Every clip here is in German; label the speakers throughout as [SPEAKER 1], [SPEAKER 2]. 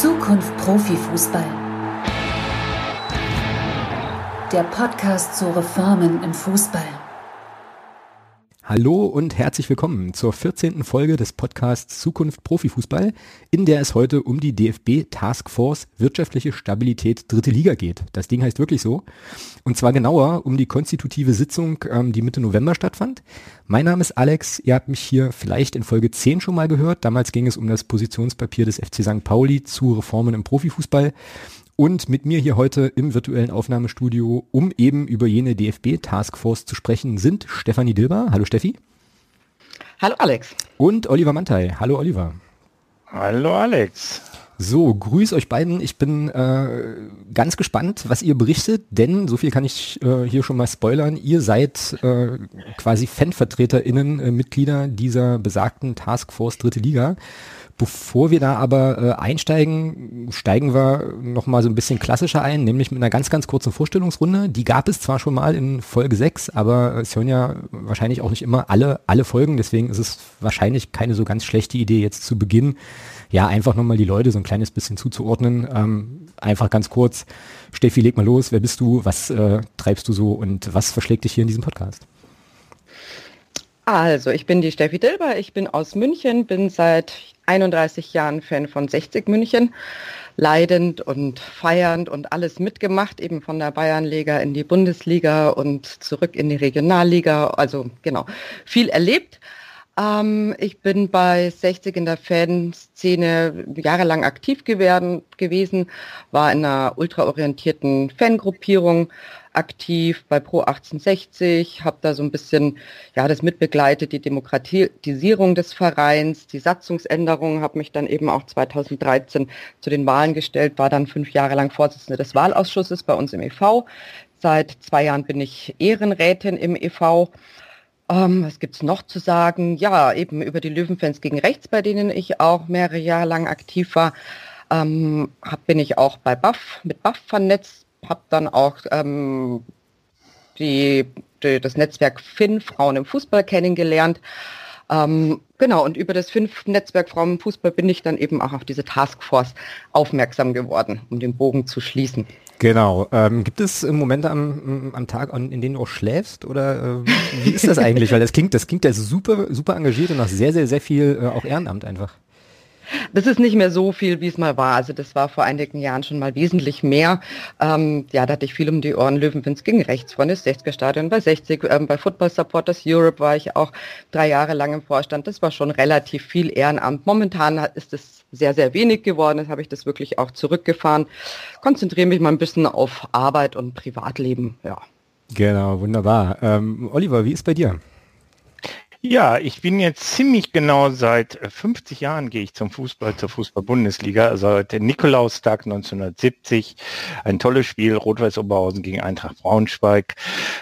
[SPEAKER 1] Zukunft Profifußball. Der Podcast zu Reformen im Fußball.
[SPEAKER 2] Hallo und herzlich willkommen zur 14. Folge des Podcasts Zukunft Profifußball, in der es heute um die DFB Taskforce Wirtschaftliche Stabilität Dritte Liga geht. Das Ding heißt wirklich so. Und zwar genauer um die konstitutive Sitzung, ähm, die Mitte November stattfand. Mein Name ist Alex, ihr habt mich hier vielleicht in Folge 10 schon mal gehört. Damals ging es um das Positionspapier des FC St. Pauli zu Reformen im Profifußball. Und mit mir hier heute im virtuellen Aufnahmestudio, um eben über jene DFB-Taskforce zu sprechen, sind Stefanie Dilber. Hallo Steffi.
[SPEAKER 3] Hallo Alex.
[SPEAKER 2] Und Oliver Mantei. Hallo Oliver.
[SPEAKER 4] Hallo Alex.
[SPEAKER 2] So, grüß euch beiden. Ich bin äh, ganz gespannt, was ihr berichtet, denn so viel kann ich äh, hier schon mal spoilern. Ihr seid äh, quasi FanvertreterInnen, äh, Mitglieder dieser besagten Taskforce Dritte Liga. Bevor wir da aber äh, einsteigen, steigen wir nochmal so ein bisschen klassischer ein, nämlich mit einer ganz, ganz kurzen Vorstellungsrunde. Die gab es zwar schon mal in Folge 6, aber es hören ja wahrscheinlich auch nicht immer alle, alle Folgen, deswegen ist es wahrscheinlich keine so ganz schlechte Idee, jetzt zu Beginn, ja, einfach nochmal die Leute so ein kleines bisschen zuzuordnen. Ähm, einfach ganz kurz, Steffi, leg mal los, wer bist du, was äh, treibst du so und was verschlägt dich hier in diesem Podcast?
[SPEAKER 3] Also, ich bin die Steffi Dilber, ich bin aus München, bin seit 31 Jahren Fan von 60 München, leidend und feiernd und alles mitgemacht, eben von der Bayernliga in die Bundesliga und zurück in die Regionalliga, also genau, viel erlebt. Ähm, ich bin bei 60 in der Fanszene jahrelang aktiv gewesen, war in einer ultraorientierten Fangruppierung, aktiv bei Pro 1860, habe da so ein bisschen ja das mitbegleitet, die Demokratisierung des Vereins, die Satzungsänderung, habe mich dann eben auch 2013 zu den Wahlen gestellt, war dann fünf Jahre lang Vorsitzende des Wahlausschusses bei uns im EV. Seit zwei Jahren bin ich Ehrenrätin im EV. Ähm, was gibt's noch zu sagen? Ja, eben über die Löwenfans gegen Rechts, bei denen ich auch mehrere Jahre lang aktiv war. Ähm, hab, bin ich auch bei BAF, mit BAF vernetzt, habe dann auch ähm, die, die, das Netzwerk FIN, Frauen im Fußball, kennengelernt. Ähm, genau, und über das FIN-Netzwerk Frauen im Fußball bin ich dann eben auch auf diese Taskforce aufmerksam geworden, um den Bogen zu schließen.
[SPEAKER 2] Genau. Ähm, gibt es Momente am, am Tag, in denen du auch schläfst? Oder äh, wie ist das eigentlich? Weil das klingt, das klingt ja super, super engagiert und nach sehr, sehr, sehr viel äh, auch Ehrenamt einfach.
[SPEAKER 3] Das ist nicht mehr so viel, wie es mal war. Also das war vor einigen Jahren schon mal wesentlich mehr. Ähm, ja, da hatte ich viel um die Ohren. Löwenwins ging rechts von das 60er Stadion bei 60. Ähm, bei Football Supporters Europe war ich auch drei Jahre lang im Vorstand. Das war schon relativ viel Ehrenamt. Momentan ist es sehr, sehr wenig geworden. Jetzt habe ich das wirklich auch zurückgefahren. Konzentriere mich mal ein bisschen auf Arbeit und Privatleben. Ja.
[SPEAKER 2] Genau, wunderbar. Ähm, Oliver, wie ist bei dir?
[SPEAKER 4] Ja, ich bin jetzt ziemlich genau seit 50 äh, Jahren gehe ich zum Fußball, zur Fußball-Bundesliga, also seit Nikolaustag 1970. Ein tolles Spiel, Rot-Weiß Oberhausen gegen Eintracht Braunschweig.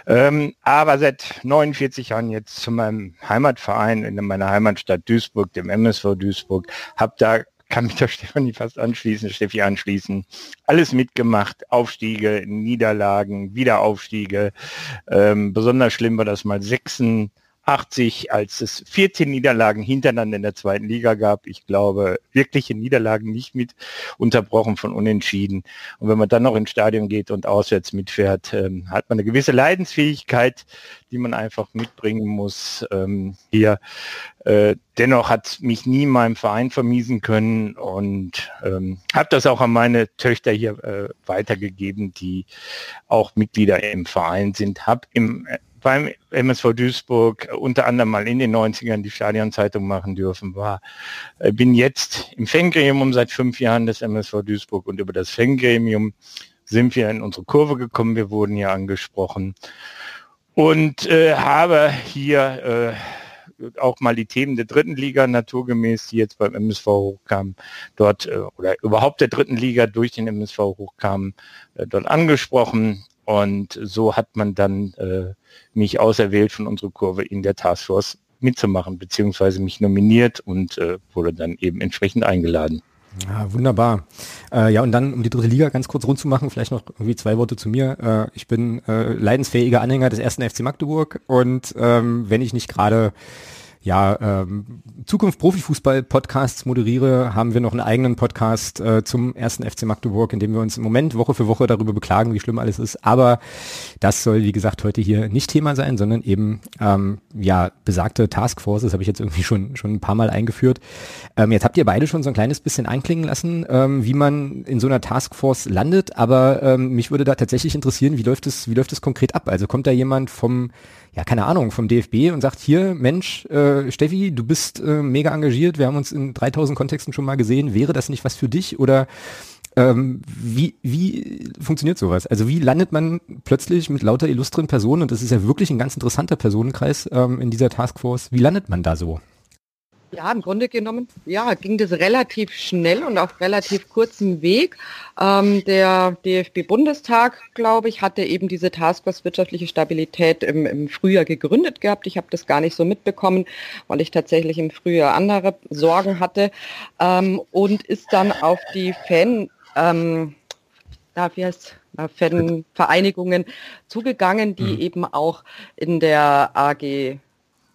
[SPEAKER 4] Ähm, aber seit 49 Jahren jetzt zu meinem Heimatverein in meiner Heimatstadt Duisburg, dem MSV Duisburg, Hab da kann mich der Stefanie fast anschließen, Steffi anschließen. Alles mitgemacht, Aufstiege, Niederlagen, Wiederaufstiege. Ähm, besonders schlimm war das mal sechsen 80, als es 14 Niederlagen hintereinander in der zweiten Liga gab. Ich glaube, wirkliche Niederlagen nicht mit unterbrochen von Unentschieden. Und wenn man dann noch ins Stadion geht und auswärts mitfährt, ähm, hat man eine gewisse Leidensfähigkeit, die man einfach mitbringen muss. Ähm, hier äh, dennoch hat mich nie meinem Verein vermiesen können und ähm, habe das auch an meine Töchter hier äh, weitergegeben, die auch Mitglieder im Verein sind. Hab im äh, beim MSV Duisburg unter anderem mal in den 90ern die Stadionzeitung machen dürfen, war, äh, bin jetzt im Fangremium seit fünf Jahren des MSV Duisburg und über das Fangremium sind wir in unsere Kurve gekommen. Wir wurden hier angesprochen. Und äh, habe hier äh, auch mal die Themen der dritten Liga naturgemäß, die jetzt beim MSV hochkamen, dort äh, oder überhaupt der dritten Liga durch den MSV hochkamen, äh, dort angesprochen und so hat man dann äh, mich auserwählt von unserer Kurve in der Taskforce mitzumachen, beziehungsweise mich nominiert und äh, wurde dann eben entsprechend eingeladen.
[SPEAKER 2] Ja, wunderbar. Äh, ja, und dann, um die dritte Liga ganz kurz rund zu machen, vielleicht noch irgendwie zwei Worte zu mir. Äh, ich bin äh, leidensfähiger Anhänger des ersten FC Magdeburg und ähm, wenn ich nicht gerade ja, ähm, Zukunft Profifußball Podcasts moderiere, haben wir noch einen eigenen Podcast äh, zum ersten FC Magdeburg, in dem wir uns im Moment Woche für Woche darüber beklagen, wie schlimm alles ist. Aber das soll, wie gesagt, heute hier nicht Thema sein, sondern eben ähm, ja besagte Taskforce. Das habe ich jetzt irgendwie schon schon ein paar Mal eingeführt. Ähm, jetzt habt ihr beide schon so ein kleines bisschen einklingen lassen, ähm, wie man in so einer Taskforce landet. Aber ähm, mich würde da tatsächlich interessieren, wie läuft es, wie läuft es konkret ab? Also kommt da jemand vom ja, keine Ahnung, vom DFB und sagt, hier, Mensch, äh, Steffi, du bist äh, mega engagiert, wir haben uns in 3000 Kontexten schon mal gesehen, wäre das nicht was für dich? Oder ähm, wie, wie funktioniert sowas? Also wie landet man plötzlich mit lauter illustren Personen, und das ist ja wirklich ein ganz interessanter Personenkreis ähm, in dieser Taskforce, wie landet man da so?
[SPEAKER 3] Ja, im Grunde genommen, ja, ging das relativ schnell und auf relativ kurzem Weg. Ähm, der DFB-Bundestag, glaube ich, hatte eben diese Taskforce wirtschaftliche Stabilität im, im Frühjahr gegründet gehabt. Ich habe das gar nicht so mitbekommen, weil ich tatsächlich im Frühjahr andere Sorgen hatte ähm, und ist dann auf die Fan, ähm, na, wie heißt Fan-Vereinigungen zugegangen, die mhm. eben auch in der AG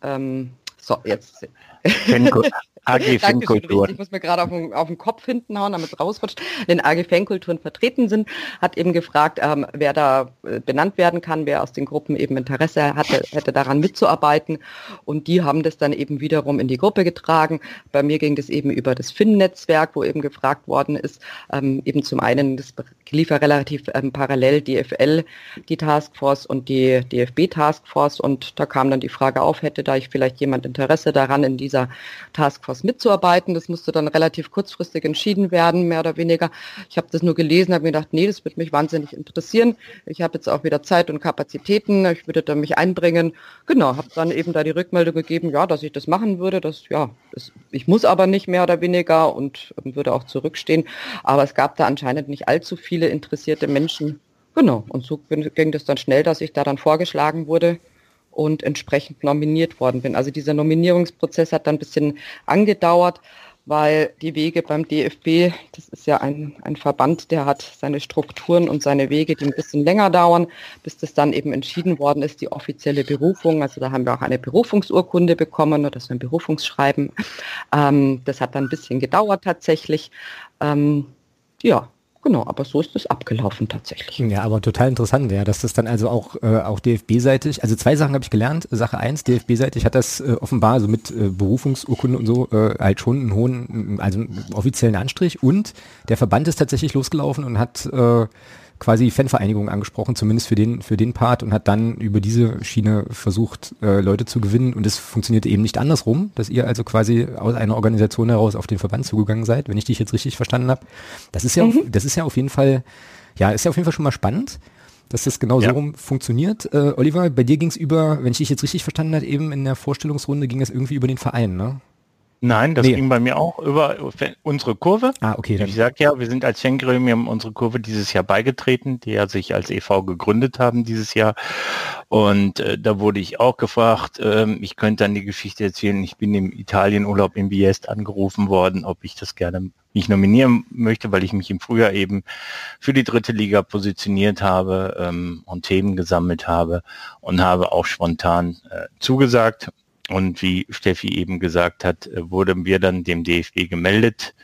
[SPEAKER 3] ähm, so, jetzt AG Fankultur. Ich muss mir gerade auf, den, auf den Kopf hinten hauen, damit es rausrutscht. Den AG Fankulturen vertreten sind, hat eben gefragt, ähm, wer da äh, benannt werden kann, wer aus den Gruppen eben Interesse hatte, hätte daran mitzuarbeiten. Und die haben das dann eben wiederum in die Gruppe getragen. Bei mir ging das eben über das FIN-Netzwerk, wo eben gefragt worden ist, ähm, eben zum einen, das lief ja relativ ähm, parallel DFL, die Taskforce und die DFB Taskforce. Und da kam dann die Frage auf, hätte da ich vielleicht jemand Interesse daran, in dieser Taskforce Taskforce mitzuarbeiten. Das musste dann relativ kurzfristig entschieden werden, mehr oder weniger. Ich habe das nur gelesen, habe mir gedacht, nee, das würde mich wahnsinnig interessieren. Ich habe jetzt auch wieder Zeit und Kapazitäten, ich würde da mich einbringen. Genau, habe dann eben da die Rückmeldung gegeben, ja, dass ich das machen würde. Das, ja, das, ich muss aber nicht mehr oder weniger und würde auch zurückstehen. Aber es gab da anscheinend nicht allzu viele interessierte Menschen. Genau, und so ging das dann schnell, dass ich da dann vorgeschlagen wurde und entsprechend nominiert worden bin. Also dieser Nominierungsprozess hat dann ein bisschen angedauert, weil die Wege beim DFB, das ist ja ein, ein Verband, der hat seine Strukturen und seine Wege, die ein bisschen länger dauern, bis das dann eben entschieden worden ist, die offizielle Berufung. Also da haben wir auch eine Berufungsurkunde bekommen oder so ein Berufungsschreiben. Ähm, das hat dann ein bisschen gedauert tatsächlich. Ähm, ja, Genau, aber so ist es abgelaufen tatsächlich.
[SPEAKER 2] Ja, aber total interessant, ja, dass das dann also auch, äh, auch DFB-seitig, also zwei Sachen habe ich gelernt. Sache eins, DFB-seitig hat das äh, offenbar so mit äh, Berufungsurkunde und so äh, halt schon einen hohen, also einen offiziellen Anstrich und der Verband ist tatsächlich losgelaufen und hat äh, quasi Fanvereinigung angesprochen, zumindest für den, für den Part und hat dann über diese Schiene versucht, äh, Leute zu gewinnen und es funktionierte eben nicht andersrum, dass ihr also quasi aus einer Organisation heraus auf den Verband zugegangen seid, wenn ich dich jetzt richtig verstanden habe. Das ist ja, mhm. das ist ja auf jeden Fall, ja, ist ja auf jeden Fall schon mal spannend dass das genau ja. so rum funktioniert. Äh, Oliver, bei dir ging es über, wenn ich dich jetzt richtig verstanden habe, eben in der Vorstellungsrunde ging es irgendwie über den Verein, ne?
[SPEAKER 4] Nein, das nee. ging bei mir auch über unsere Kurve.
[SPEAKER 2] Ah, okay.
[SPEAKER 4] Dann. Ich sag ja, wir sind als Fangremium unsere Kurve dieses Jahr beigetreten, die ja sich als EV gegründet haben dieses Jahr. Und äh, da wurde ich auch gefragt, äh, ich könnte dann die Geschichte erzählen. Ich bin im Italienurlaub in Viest angerufen worden, ob ich das gerne mich nominieren möchte, weil ich mich im Frühjahr eben für die dritte Liga positioniert habe ähm, und Themen gesammelt habe und habe auch spontan äh, zugesagt und wie Steffi eben gesagt hat, äh, wurden wir dann dem DFB gemeldet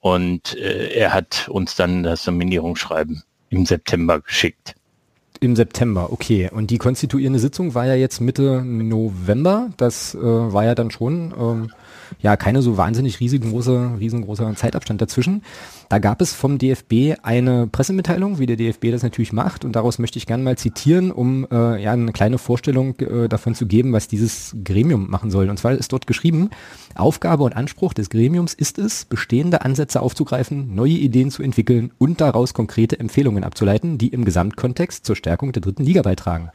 [SPEAKER 4] und äh, er hat uns dann das Nominierungsschreiben im September geschickt.
[SPEAKER 2] Im September, okay. Und die konstituierende Sitzung war ja jetzt Mitte November. Das äh, war ja dann schon ähm, ja keine so wahnsinnig riesengroße, riesengroßer Zeitabstand dazwischen. Da gab es vom DFB eine Pressemitteilung, wie der DFB das natürlich macht, und daraus möchte ich gerne mal zitieren, um äh, ja eine kleine Vorstellung äh, davon zu geben, was dieses Gremium machen soll. Und zwar ist dort geschrieben, Aufgabe und Anspruch des Gremiums ist es, bestehende Ansätze aufzugreifen, neue Ideen zu entwickeln und daraus konkrete Empfehlungen abzuleiten, die im Gesamtkontext zur Stärkung der dritten Liga beitragen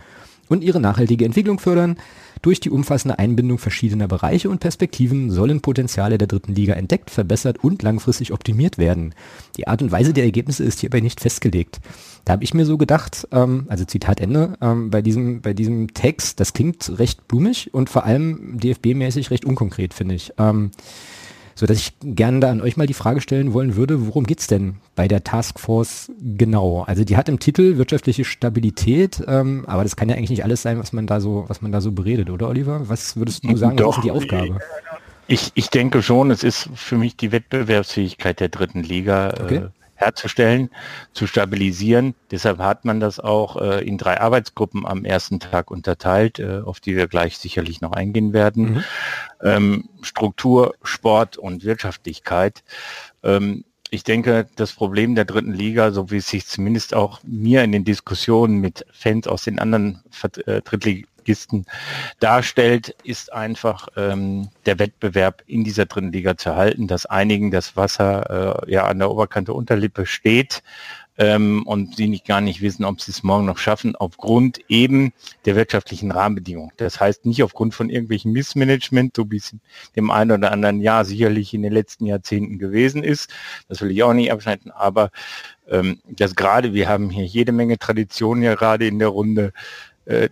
[SPEAKER 2] und ihre nachhaltige Entwicklung fördern. Durch die umfassende Einbindung verschiedener Bereiche und Perspektiven sollen Potenziale der dritten Liga entdeckt, verbessert und langfristig optimiert werden. Die Art und Weise der Ergebnisse ist hierbei nicht festgelegt. Da habe ich mir so gedacht, ähm, also Zitat Ende, ähm, bei, diesem, bei diesem Text, das klingt recht blumig und vor allem DFB-mäßig recht unkonkret, finde ich. Ähm, so dass ich gerne da an euch mal die Frage stellen wollen würde, worum geht's denn bei der Taskforce genau? Also die hat im Titel wirtschaftliche Stabilität, ähm, aber das kann ja eigentlich nicht alles sein, was man da so, was man da so beredet, oder Oliver? Was würdest du sagen,
[SPEAKER 4] Doch,
[SPEAKER 2] was ist die Aufgabe?
[SPEAKER 4] Ich, ich denke schon, es ist für mich die Wettbewerbsfähigkeit der dritten Liga. Okay. Äh, herzustellen, zu stabilisieren. Deshalb hat man das auch äh, in drei Arbeitsgruppen am ersten Tag unterteilt, äh, auf die wir gleich sicherlich noch eingehen werden. Mhm. Ähm, Struktur, Sport und Wirtschaftlichkeit. Ähm, ich denke, das Problem der dritten Liga, so wie es sich zumindest auch mir in den Diskussionen mit Fans aus den anderen äh, Drittlig Ligisten darstellt, ist einfach ähm, der Wettbewerb in dieser dritten Liga zu halten, dass einigen das Wasser äh, ja an der Oberkante Unterlippe steht ähm, und sie nicht gar nicht wissen, ob sie es morgen noch schaffen, aufgrund eben der wirtschaftlichen Rahmenbedingungen. Das heißt nicht aufgrund von irgendwelchen Missmanagement, so wie es dem einen oder anderen Jahr sicherlich in den letzten Jahrzehnten gewesen ist. Das will ich auch nicht abschneiden, aber ähm, das gerade, wir haben hier jede Menge Traditionen ja gerade in der Runde,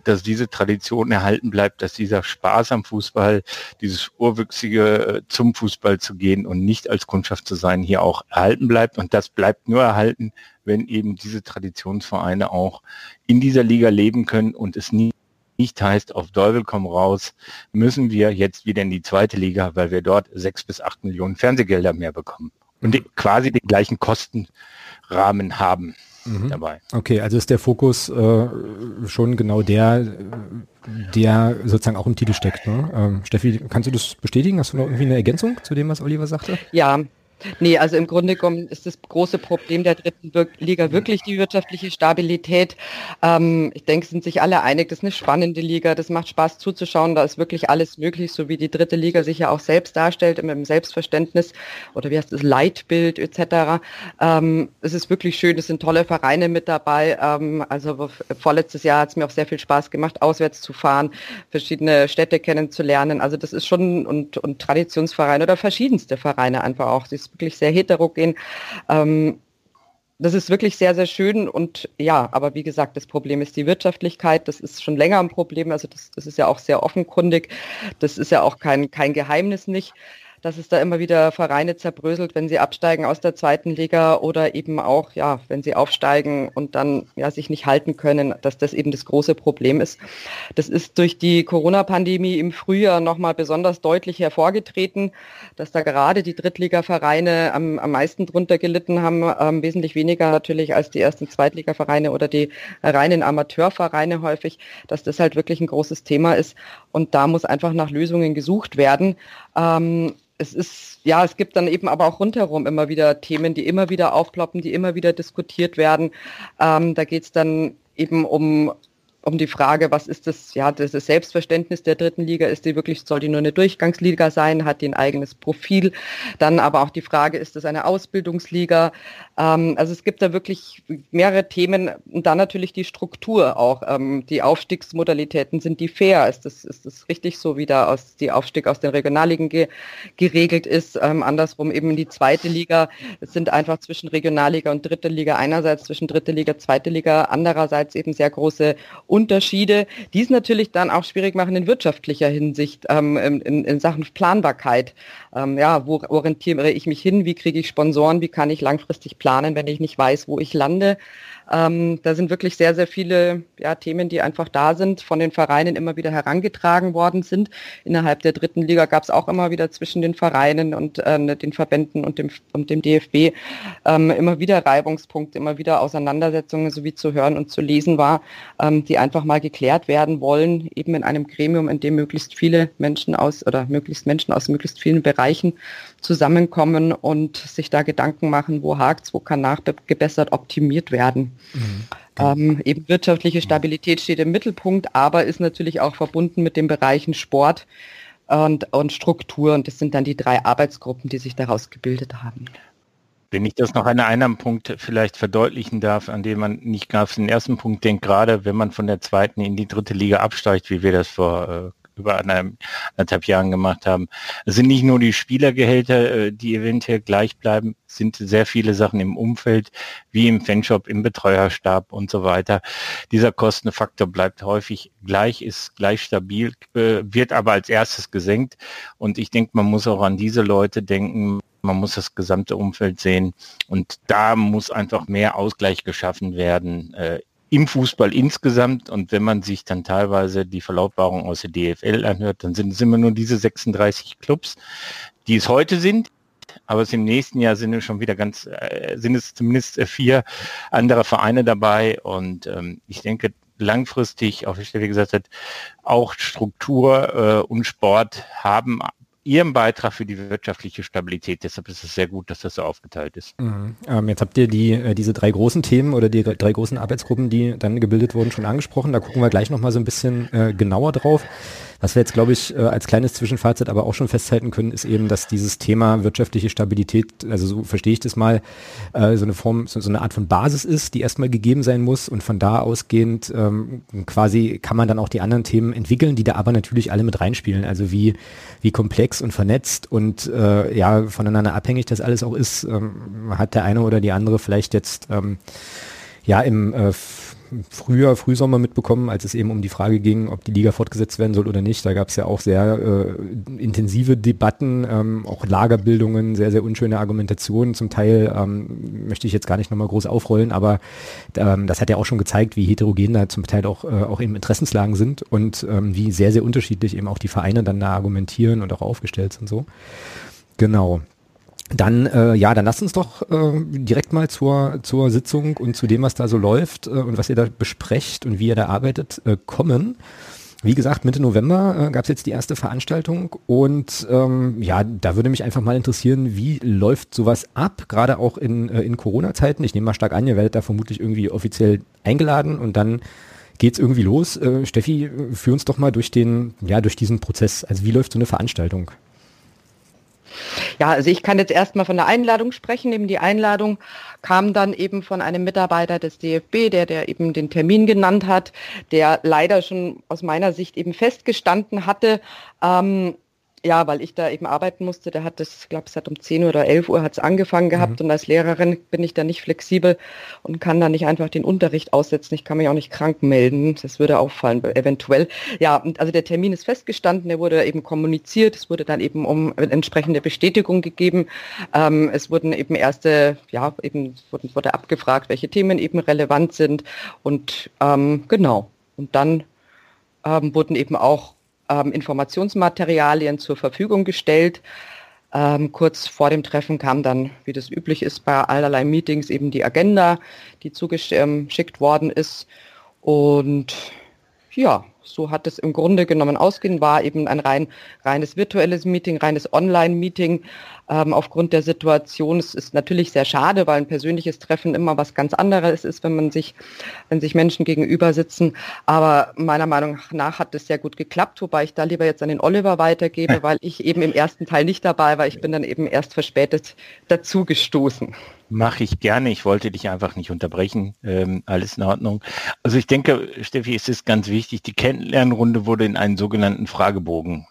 [SPEAKER 4] dass diese Tradition erhalten bleibt, dass dieser Spaß am Fußball, dieses Urwüchsige äh, zum Fußball zu gehen und nicht als Kundschaft zu sein, hier auch erhalten bleibt. Und das bleibt nur erhalten, wenn eben diese Traditionsvereine auch in dieser Liga leben können und es nie nicht heißt, auf Teufel komm raus, müssen wir jetzt wieder in die zweite Liga, weil wir dort sechs bis acht Millionen Fernsehgelder mehr bekommen und die, quasi den gleichen Kostenrahmen haben mhm. dabei.
[SPEAKER 2] Okay, also ist der Fokus äh, schon genau der, der sozusagen auch im Titel steckt. Ne? Ähm, Steffi, kannst du das bestätigen? Hast du noch irgendwie eine Ergänzung zu dem, was Oliver sagte?
[SPEAKER 3] Ja, Nee, also im Grunde genommen ist das große Problem der dritten Liga wirklich die wirtschaftliche Stabilität. Ähm, ich denke, sind sich alle einig, das ist eine spannende Liga, das macht Spaß zuzuschauen, da ist wirklich alles möglich, so wie die dritte Liga sich ja auch selbst darstellt, mit dem Selbstverständnis oder wie heißt das, Leitbild etc. Ähm, es ist wirklich schön, es sind tolle Vereine mit dabei. Ähm, also vorletztes Jahr hat es mir auch sehr viel Spaß gemacht, auswärts zu fahren, verschiedene Städte kennenzulernen. Also das ist schon und, und Traditionsvereine oder verschiedenste Vereine einfach auch. Das wirklich sehr heterogen. Ähm, das ist wirklich sehr, sehr schön und ja, aber wie gesagt, das Problem ist die Wirtschaftlichkeit. Das ist schon länger ein Problem. Also das, das ist ja auch sehr offenkundig. Das ist ja auch kein, kein Geheimnis nicht dass es da immer wieder Vereine zerbröselt, wenn sie absteigen aus der zweiten Liga oder eben auch, ja, wenn sie aufsteigen und dann ja sich nicht halten können, dass das eben das große Problem ist. Das ist durch die Corona-Pandemie im Frühjahr nochmal besonders deutlich hervorgetreten, dass da gerade die Drittligavereine am, am meisten drunter gelitten haben, ähm, wesentlich weniger natürlich als die ersten Zweitligavereine oder die reinen Amateurvereine häufig, dass das halt wirklich ein großes Thema ist und da muss einfach nach Lösungen gesucht werden. Ähm, es ist, ja, es gibt dann eben aber auch rundherum immer wieder Themen, die immer wieder aufploppen, die immer wieder diskutiert werden. Ähm, da geht es dann eben um um die Frage, was ist das, ja, das Selbstverständnis der dritten Liga, ist die wirklich, soll die nur eine Durchgangsliga sein, hat die ein eigenes Profil? Dann aber auch die Frage, ist das eine Ausbildungsliga? Ähm, also es gibt da wirklich mehrere Themen und dann natürlich die Struktur auch. Ähm, die Aufstiegsmodalitäten, sind die fair? Ist das, ist das richtig so, wie da aus, die Aufstieg aus den Regionalligen ge, geregelt ist? Ähm, andersrum eben die zweite Liga. Es sind einfach zwischen Regionalliga und dritte Liga einerseits, zwischen dritte Liga, zweite Liga andererseits eben sehr große Unterschiede, die es natürlich dann auch schwierig machen in wirtschaftlicher Hinsicht, ähm, in, in, Sachen Planbarkeit. Ähm, ja, wo orientiere ich mich hin? Wie kriege ich Sponsoren? Wie kann ich langfristig planen, wenn ich nicht weiß, wo ich lande? Ähm, da sind wirklich sehr, sehr viele ja, Themen, die einfach da sind, von den Vereinen immer wieder herangetragen worden sind. Innerhalb der dritten Liga gab es auch immer wieder zwischen den Vereinen und äh, den Verbänden und dem, und dem DFB ähm, immer wieder Reibungspunkte, immer wieder Auseinandersetzungen, so wie zu hören und zu lesen war, ähm, die einfach mal geklärt werden wollen, eben in einem Gremium, in dem möglichst viele Menschen aus oder möglichst Menschen aus möglichst vielen Bereichen zusammenkommen und sich da Gedanken machen, wo hakt wo kann nachgebessert, optimiert werden. Mhm. Ähm, eben wirtschaftliche Stabilität steht im Mittelpunkt, aber ist natürlich auch verbunden mit den Bereichen Sport und, und Struktur. Und das sind dann die drei Arbeitsgruppen, die sich daraus gebildet haben.
[SPEAKER 4] Wenn ich das noch an einem Punkt vielleicht verdeutlichen darf, an dem man nicht auf den ersten Punkt denkt, gerade wenn man von der zweiten in die dritte Liga absteigt, wie wir das vor äh, über anderthalb Jahren gemacht haben. Es sind nicht nur die Spielergehälter, äh, die eventuell gleich bleiben, es sind sehr viele Sachen im Umfeld, wie im Fanshop, im Betreuerstab und so weiter. Dieser Kostenfaktor bleibt häufig gleich, ist gleich stabil, äh, wird aber als erstes gesenkt. Und ich denke, man muss auch an diese Leute denken, man muss das gesamte Umfeld sehen und da muss einfach mehr Ausgleich geschaffen werden äh, im Fußball insgesamt. Und wenn man sich dann teilweise die Verlautbarung aus der DFL anhört, dann sind es immer nur diese 36 Clubs, die es heute sind. Aber es im nächsten Jahr sind es schon wieder ganz, äh, sind es zumindest äh, vier andere Vereine dabei. Und ähm, ich denke, langfristig, auch wie Steffi gesagt hat, auch Struktur äh, und Sport haben ihren Beitrag für die wirtschaftliche Stabilität. Deshalb ist es sehr gut, dass das so aufgeteilt ist.
[SPEAKER 2] Mhm. Ähm, jetzt habt ihr die, äh, diese drei großen Themen oder die drei großen Arbeitsgruppen, die dann gebildet wurden, schon angesprochen. Da gucken wir gleich nochmal so ein bisschen äh, genauer drauf. Was wir jetzt, glaube ich, äh, als kleines Zwischenfazit aber auch schon festhalten können, ist eben, dass dieses Thema wirtschaftliche Stabilität, also so verstehe ich das mal, äh, so eine Form, so, eine Art von Basis ist, die erstmal gegeben sein muss und von da ausgehend ähm, quasi kann man dann auch die anderen Themen entwickeln, die da aber natürlich alle mit reinspielen. Also wie, wie komplex und vernetzt und äh, ja, voneinander abhängig das alles auch ist, ähm, hat der eine oder die andere vielleicht jetzt ähm, ja im äh, Frühjahr, Frühsommer mitbekommen, als es eben um die Frage ging, ob die Liga fortgesetzt werden soll oder nicht. Da gab es ja auch sehr äh, intensive Debatten, ähm, auch Lagerbildungen, sehr, sehr unschöne Argumentationen. Zum Teil ähm, möchte ich jetzt gar nicht nochmal groß aufrollen, aber ähm, das hat ja auch schon gezeigt, wie heterogen da zum Teil auch, äh, auch eben Interessenslagen sind und ähm, wie sehr, sehr unterschiedlich eben auch die Vereine dann da argumentieren und auch aufgestellt sind so. Genau. Dann, äh, ja, dann lasst uns doch äh, direkt mal zur, zur Sitzung und zu dem, was da so läuft äh, und was ihr da besprecht und wie ihr da arbeitet, äh, kommen. Wie gesagt, Mitte November äh, gab es jetzt die erste Veranstaltung und ähm, ja, da würde mich einfach mal interessieren, wie läuft sowas ab, gerade auch in, äh, in Corona-Zeiten. Ich nehme mal stark an, ihr werdet da vermutlich irgendwie offiziell eingeladen und dann geht's irgendwie los. Äh, Steffi, führ uns doch mal durch den, ja, durch diesen Prozess. Also wie läuft so eine Veranstaltung?
[SPEAKER 3] Ja, also ich kann jetzt erstmal von der Einladung sprechen. Eben die Einladung kam dann eben von einem Mitarbeiter des DFB, der, der eben den Termin genannt hat, der leider schon aus meiner Sicht eben festgestanden hatte. Ähm, ja, weil ich da eben arbeiten musste. Der hat ich glaube, es hat um 10 oder 11 Uhr hat es angefangen gehabt mhm. und als Lehrerin bin ich da nicht flexibel und kann da nicht einfach den Unterricht aussetzen. Ich kann mich auch nicht krank melden. Das würde auffallen, eventuell. Ja, also der Termin ist festgestanden, der wurde eben kommuniziert. Es wurde dann eben um entsprechende Bestätigung gegeben. Ähm, es wurden eben erste, ja, eben wurde, wurde abgefragt, welche Themen eben relevant sind und ähm, genau. Und dann ähm, wurden eben auch ähm, Informationsmaterialien zur Verfügung gestellt. Ähm, kurz vor dem Treffen kam dann, wie das üblich ist bei allerlei Meetings, eben die Agenda, die zugeschickt worden ist. Und ja, so hat es im Grunde genommen ausgehen, war eben ein rein, reines virtuelles Meeting, reines Online-Meeting. Ähm, aufgrund der Situation es ist natürlich sehr schade, weil ein persönliches Treffen immer was ganz anderes ist, wenn man sich, wenn sich Menschen gegenüber sitzen. Aber meiner Meinung nach hat es sehr gut geklappt, wobei ich da lieber jetzt an den Oliver weitergebe, weil ich eben im ersten Teil nicht dabei war. Ich bin dann eben erst verspätet dazu gestoßen.
[SPEAKER 4] Mache ich gerne. Ich wollte dich einfach nicht unterbrechen. Ähm, alles in Ordnung. Also ich denke, Steffi, es ist ganz wichtig, die Kennenlernrunde wurde in einen sogenannten Fragebogen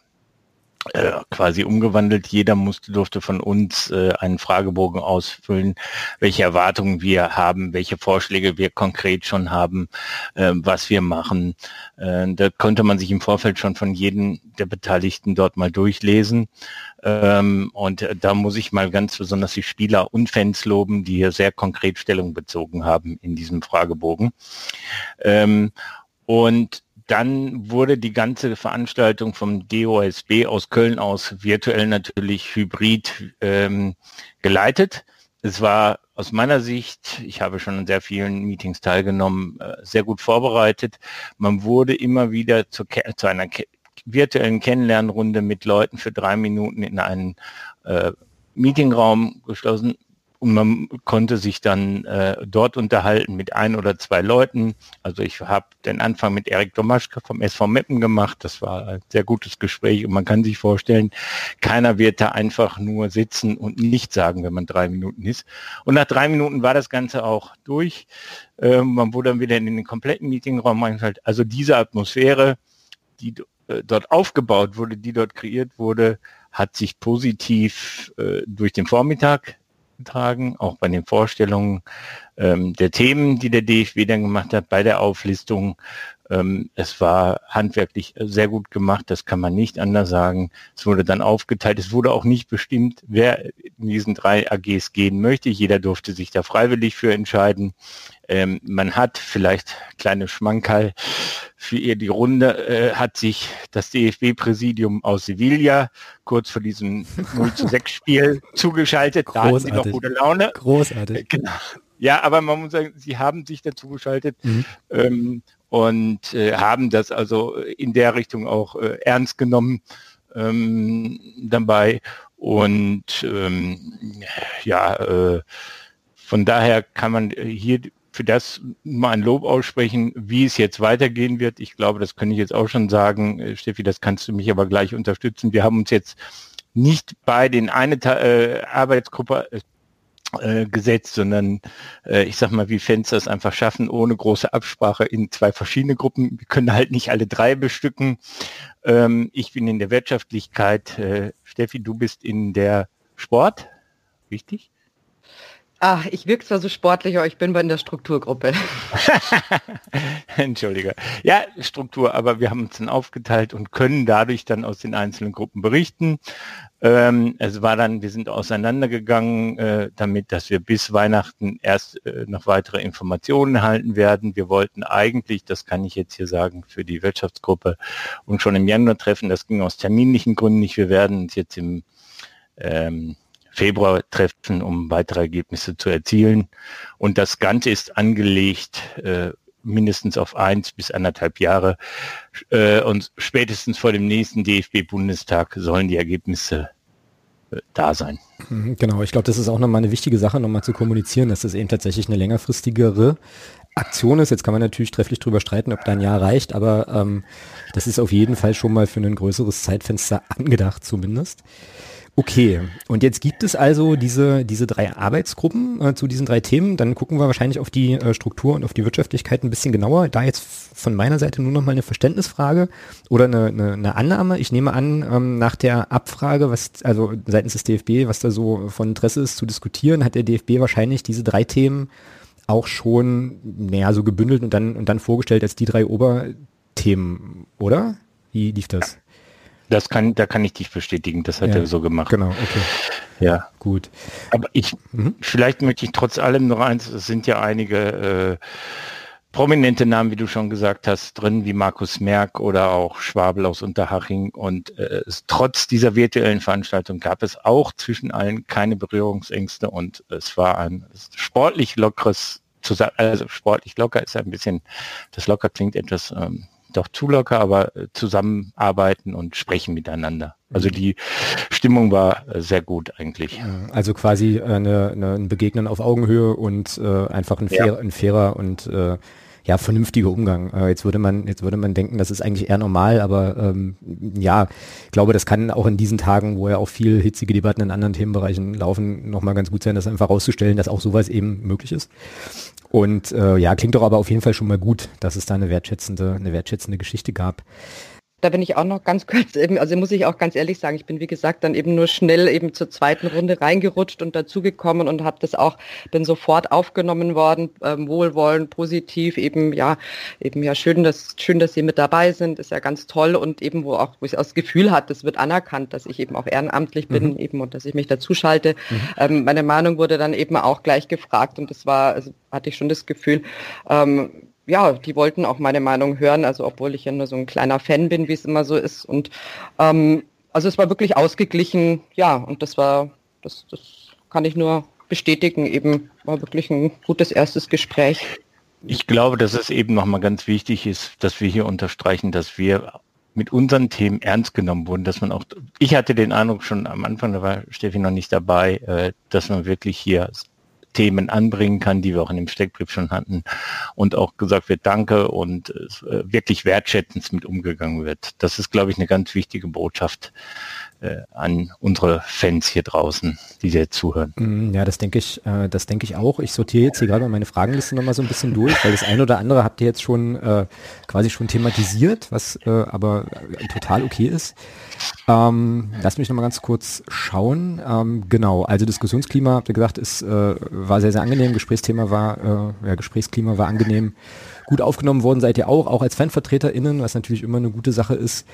[SPEAKER 4] äh, quasi umgewandelt. Jeder musste, durfte von uns äh, einen Fragebogen ausfüllen, welche Erwartungen wir haben, welche Vorschläge wir konkret schon haben, äh, was wir machen. Äh, da konnte man sich im Vorfeld schon von jedem der Beteiligten dort mal durchlesen. Ähm, und da muss ich mal ganz besonders die Spieler und Fans loben, die hier sehr konkret Stellung bezogen haben in diesem Fragebogen. Ähm, und dann wurde die ganze Veranstaltung vom DOSB aus Köln aus virtuell natürlich hybrid ähm, geleitet. Es war aus meiner Sicht, ich habe schon an sehr vielen Meetings teilgenommen, äh, sehr gut vorbereitet. Man wurde immer wieder zu, zu einer virtuellen Kennenlernrunde mit Leuten für drei Minuten in einen äh, Meetingraum geschlossen und man konnte sich dann äh, dort unterhalten mit ein oder zwei Leuten. Also ich habe den Anfang mit Erik Domaschke vom SV Meppen gemacht. Das war ein sehr gutes Gespräch und man kann sich vorstellen, keiner wird da einfach nur sitzen und nichts sagen, wenn man drei Minuten ist. Und nach drei Minuten war das Ganze auch durch. Äh, man wurde dann wieder in den kompletten Meetingraum eingeschaltet. Also diese Atmosphäre, die äh, dort aufgebaut wurde, die dort kreiert wurde, hat sich positiv äh, durch den Vormittag getragen, auch bei den Vorstellungen ähm, der Themen, die der DFB dann gemacht hat, bei der Auflistung es war handwerklich sehr gut gemacht, das kann man nicht anders sagen. Es wurde dann aufgeteilt. Es wurde auch nicht bestimmt, wer in diesen drei AGs gehen möchte. Jeder durfte sich da freiwillig für entscheiden. Ähm, man hat vielleicht kleine Schmankerl für ihr die Runde, äh, hat sich das DFB-Präsidium aus Sevilla kurz vor diesem 0 zu 6 Spiel zugeschaltet.
[SPEAKER 2] Da hatten sie noch
[SPEAKER 4] gute Laune.
[SPEAKER 2] Großartig. Äh,
[SPEAKER 4] genau. Ja, aber man muss sagen, sie haben sich dazu geschaltet. Mhm. Ähm, und äh, haben das also in der Richtung auch äh, ernst genommen ähm, dabei. Und ähm, ja, äh, von daher kann man hier für das mal ein Lob aussprechen, wie es jetzt weitergehen wird. Ich glaube, das kann ich jetzt auch schon sagen. Äh, Steffi, das kannst du mich aber gleich unterstützen. Wir haben uns jetzt nicht bei den eine äh, Arbeitsgruppe äh, gesetzt, sondern äh, ich sag mal, wie Fans das einfach schaffen, ohne große Absprache in zwei verschiedene Gruppen. Wir können halt nicht alle drei bestücken. Ähm, ich bin in der Wirtschaftlichkeit. Äh, Steffi, du bist in der Sport. Wichtig?
[SPEAKER 3] Ach, ich wirke zwar so sportlich, aber ich bin bei der Strukturgruppe.
[SPEAKER 4] Entschuldige. Ja, Struktur, aber wir haben uns dann aufgeteilt und können dadurch dann aus den einzelnen Gruppen berichten. Ähm, es war dann, wir sind auseinandergegangen äh, damit, dass wir bis Weihnachten erst äh, noch weitere Informationen erhalten werden. Wir wollten eigentlich, das kann ich jetzt hier sagen, für die Wirtschaftsgruppe und schon im Januar treffen. Das ging aus terminlichen Gründen nicht. Wir werden uns jetzt im ähm, Februar treffen, um weitere Ergebnisse zu erzielen. Und das Ganze ist angelegt äh, mindestens auf eins bis anderthalb Jahre. Äh, und spätestens vor dem nächsten DFB-Bundestag sollen die Ergebnisse äh, da sein.
[SPEAKER 2] Mhm, genau, ich glaube, das ist auch nochmal eine wichtige Sache, nochmal zu kommunizieren, dass das eben tatsächlich eine längerfristigere Aktion ist. Jetzt kann man natürlich trefflich drüber streiten, ob da ein Jahr reicht, aber ähm, das ist auf jeden Fall schon mal für ein größeres Zeitfenster angedacht zumindest. Okay, und jetzt gibt es also diese, diese drei Arbeitsgruppen äh, zu diesen drei Themen. Dann gucken wir wahrscheinlich auf die äh, Struktur und auf die Wirtschaftlichkeit ein bisschen genauer. Da jetzt von meiner Seite nur noch mal eine Verständnisfrage oder eine, eine, eine Annahme. Ich nehme an, ähm, nach der Abfrage, was also seitens des DFB, was da so von Interesse ist zu diskutieren, hat der DFB wahrscheinlich diese drei Themen auch schon näher so gebündelt und dann, und dann vorgestellt als die drei Oberthemen, oder? Wie lief das?
[SPEAKER 4] Das kann, da kann ich dich bestätigen. Das hat ja, er so gemacht.
[SPEAKER 2] Genau, okay.
[SPEAKER 4] Ja, gut. Aber ich, mhm. vielleicht möchte ich trotz allem noch eins, es sind ja einige äh, prominente Namen, wie du schon gesagt hast, drin, wie Markus Merck oder auch Schwabel aus Unterhaching. Und äh, es, trotz dieser virtuellen Veranstaltung gab es auch zwischen allen keine Berührungsängste und es war ein sportlich lockeres, also sportlich locker ist ein bisschen, das locker klingt etwas ähm, doch zu locker, aber äh, zusammenarbeiten und sprechen miteinander. Also mhm. die Stimmung war äh, sehr gut eigentlich.
[SPEAKER 2] Also quasi äh, eine, eine, ein Begegnen auf Augenhöhe und äh, einfach ein, fair, ja. ein fairer und äh, ja, vernünftiger Umgang. Äh, jetzt würde man, jetzt würde man denken, das ist eigentlich eher normal, aber ähm, ja, ich glaube, das kann auch in diesen Tagen, wo ja auch viel hitzige Debatten in anderen Themenbereichen laufen, nochmal ganz gut sein, das einfach rauszustellen, dass auch sowas eben möglich ist. Und äh, ja, klingt doch aber auf jeden Fall schon mal gut, dass es da eine wertschätzende, eine wertschätzende Geschichte gab.
[SPEAKER 3] Da bin ich auch noch ganz kurz, eben, also muss ich auch ganz ehrlich sagen, ich bin wie gesagt dann eben nur schnell eben zur zweiten Runde reingerutscht und dazugekommen und habe das auch, bin sofort aufgenommen worden, ähm, wohlwollend, positiv, eben ja, eben ja schön, dass schön, dass Sie mit dabei sind, ist ja ganz toll und eben wo auch, wo ich auch das Gefühl hat, das wird anerkannt, dass ich eben auch ehrenamtlich bin mhm. eben und dass ich mich dazu schalte. Mhm. Ähm, meine Meinung wurde dann eben auch gleich gefragt und das war, also hatte ich schon das Gefühl, ähm, ja, die wollten auch meine Meinung hören, also obwohl ich ja nur so ein kleiner Fan bin, wie es immer so ist. Und ähm, also es war wirklich ausgeglichen, ja, und das war, das, das kann ich nur bestätigen, eben war wirklich ein gutes erstes Gespräch.
[SPEAKER 4] Ich glaube, dass es eben nochmal ganz wichtig ist, dass wir hier unterstreichen, dass wir mit unseren Themen ernst genommen wurden, dass man auch, ich hatte den Eindruck schon am Anfang, da war Steffi noch nicht dabei, äh, dass man wirklich hier Themen anbringen kann, die wir auch in dem Steckbrief schon hatten und auch gesagt wird, danke und äh, wirklich wertschätzend mit umgegangen wird. Das ist, glaube ich, eine ganz wichtige Botschaft an unsere Fans hier draußen, die dir zuhören.
[SPEAKER 2] Mm, ja, das denke ich, äh, das denke ich auch. Ich sortiere jetzt hier gerade meine Fragenliste nochmal so ein bisschen durch, weil das eine oder andere habt ihr jetzt schon äh, quasi schon thematisiert, was äh, aber total okay ist. Ähm, lass mich nochmal ganz kurz schauen. Ähm, genau, also Diskussionsklima, habt ihr gesagt, ist, äh, war sehr, sehr angenehm. Gesprächsthema war, äh, ja, Gesprächsklima war angenehm. Gut aufgenommen worden seid ihr auch, auch als FanvertreterInnen, was natürlich immer eine gute Sache ist.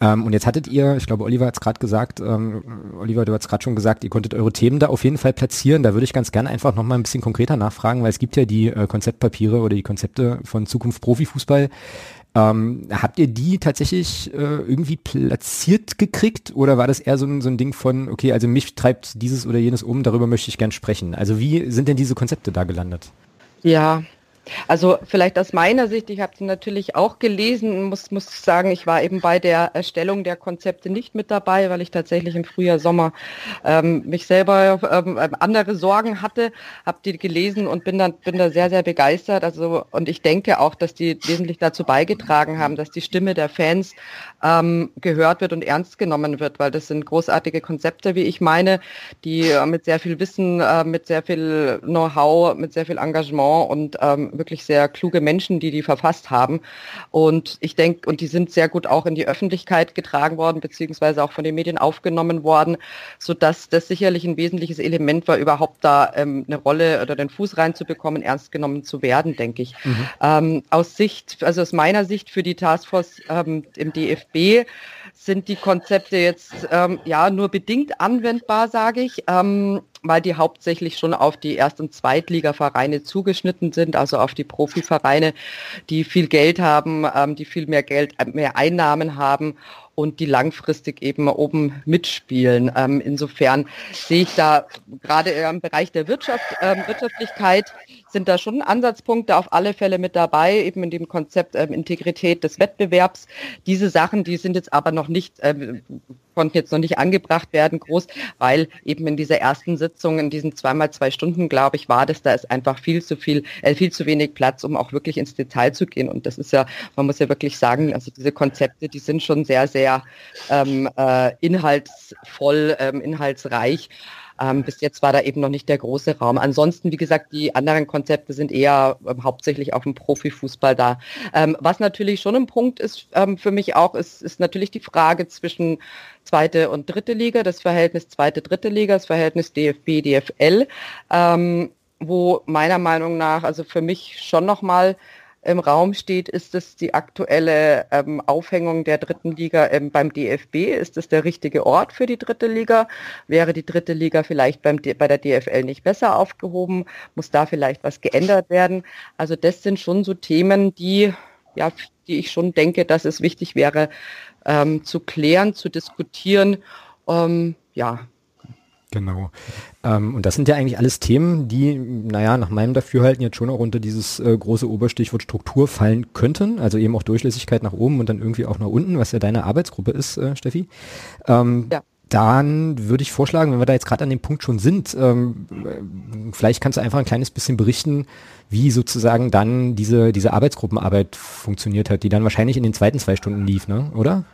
[SPEAKER 2] Ähm, und jetzt hattet ihr, ich glaube, Oliver hat es gerade gesagt, ähm, Oliver, du hast gerade schon gesagt, ihr konntet eure Themen da auf jeden Fall platzieren. Da würde ich ganz gerne einfach nochmal ein bisschen konkreter nachfragen, weil es gibt ja die äh, Konzeptpapiere oder die Konzepte von Zukunft Profifußball. Ähm, habt ihr die tatsächlich äh, irgendwie platziert gekriegt oder war das eher so ein, so ein Ding von, okay, also mich treibt dieses oder jenes um, darüber möchte ich gern sprechen. Also wie sind denn diese Konzepte da gelandet?
[SPEAKER 3] Ja, also vielleicht aus meiner Sicht, ich habe sie natürlich auch gelesen, muss, muss sagen, ich war eben bei der Erstellung der Konzepte nicht mit dabei, weil ich tatsächlich im Frühjahr, Sommer ähm, mich selber ähm, andere Sorgen hatte, habe die gelesen und bin dann bin da sehr, sehr begeistert. Also und ich denke auch, dass die wesentlich dazu beigetragen haben, dass die Stimme der Fans ähm, gehört wird und ernst genommen wird, weil das sind großartige Konzepte, wie ich meine, die äh, mit sehr viel Wissen, äh, mit sehr viel Know-how, mit sehr viel Engagement und ähm, wirklich sehr kluge Menschen, die die verfasst haben. Und ich denke, und die sind sehr gut auch in die Öffentlichkeit getragen worden, beziehungsweise auch von den Medien aufgenommen worden, sodass das sicherlich ein wesentliches Element war, überhaupt da ähm, eine Rolle oder den Fuß reinzubekommen, ernst genommen zu werden, denke ich. Mhm. Ähm, aus Sicht, also aus meiner Sicht für die Taskforce ähm, im DFB sind die Konzepte jetzt ähm, ja nur bedingt anwendbar, sage ich. Ähm, weil die hauptsächlich schon auf die Erst- und Zweitligavereine zugeschnitten sind, also auf die Profivereine, die viel Geld haben, ähm, die viel mehr Geld, äh, mehr Einnahmen haben und die langfristig eben oben mitspielen. Ähm, insofern sehe ich da gerade im Bereich der Wirtschaft, ähm, Wirtschaftlichkeit sind da schon Ansatzpunkte auf alle Fälle mit dabei, eben in dem Konzept ähm, Integrität des Wettbewerbs. Diese Sachen, die sind jetzt aber noch nicht, ähm, konnten jetzt noch nicht angebracht werden, groß, weil eben in dieser ersten Sitzung, in diesen zweimal zwei Stunden, glaube ich, war das, da ist einfach viel zu viel, äh, viel zu wenig Platz, um auch wirklich ins Detail zu gehen. Und das ist ja, man muss ja wirklich sagen, also diese Konzepte, die sind schon sehr, sehr ähm, äh, inhaltsvoll, ähm, inhaltsreich. Ähm, bis jetzt war da eben noch nicht der große Raum. Ansonsten, wie gesagt, die anderen Konzepte sind eher ähm, hauptsächlich auf dem Profifußball da. Ähm, was natürlich schon ein Punkt ist ähm, für mich auch, ist, ist natürlich die Frage zwischen zweite und dritte Liga, das Verhältnis zweite, dritte Liga, das Verhältnis DFB, DFL, ähm, wo meiner Meinung nach, also für mich schon nochmal im Raum steht, ist es die aktuelle ähm, Aufhängung der dritten Liga ähm, beim DFB? Ist es der richtige Ort für die dritte Liga? Wäre die dritte Liga vielleicht beim, bei der DFL nicht besser aufgehoben? Muss da vielleicht was geändert werden? Also das sind schon so Themen, die, ja, die ich schon denke, dass es wichtig wäre, ähm, zu klären, zu diskutieren. Ähm, ja,
[SPEAKER 2] Genau. Ähm, und das sind ja eigentlich alles Themen, die, naja, nach meinem Dafürhalten jetzt schon auch unter dieses äh, große Oberstichwort Struktur fallen könnten. Also eben auch Durchlässigkeit nach oben und dann irgendwie auch nach unten, was ja deine Arbeitsgruppe ist, äh, Steffi. Ähm, ja. Dann würde ich vorschlagen, wenn wir da jetzt gerade an dem Punkt schon sind, ähm, vielleicht kannst du einfach ein kleines bisschen berichten, wie sozusagen dann diese, diese Arbeitsgruppenarbeit funktioniert hat, die dann wahrscheinlich in den zweiten zwei Stunden lief, ne? oder?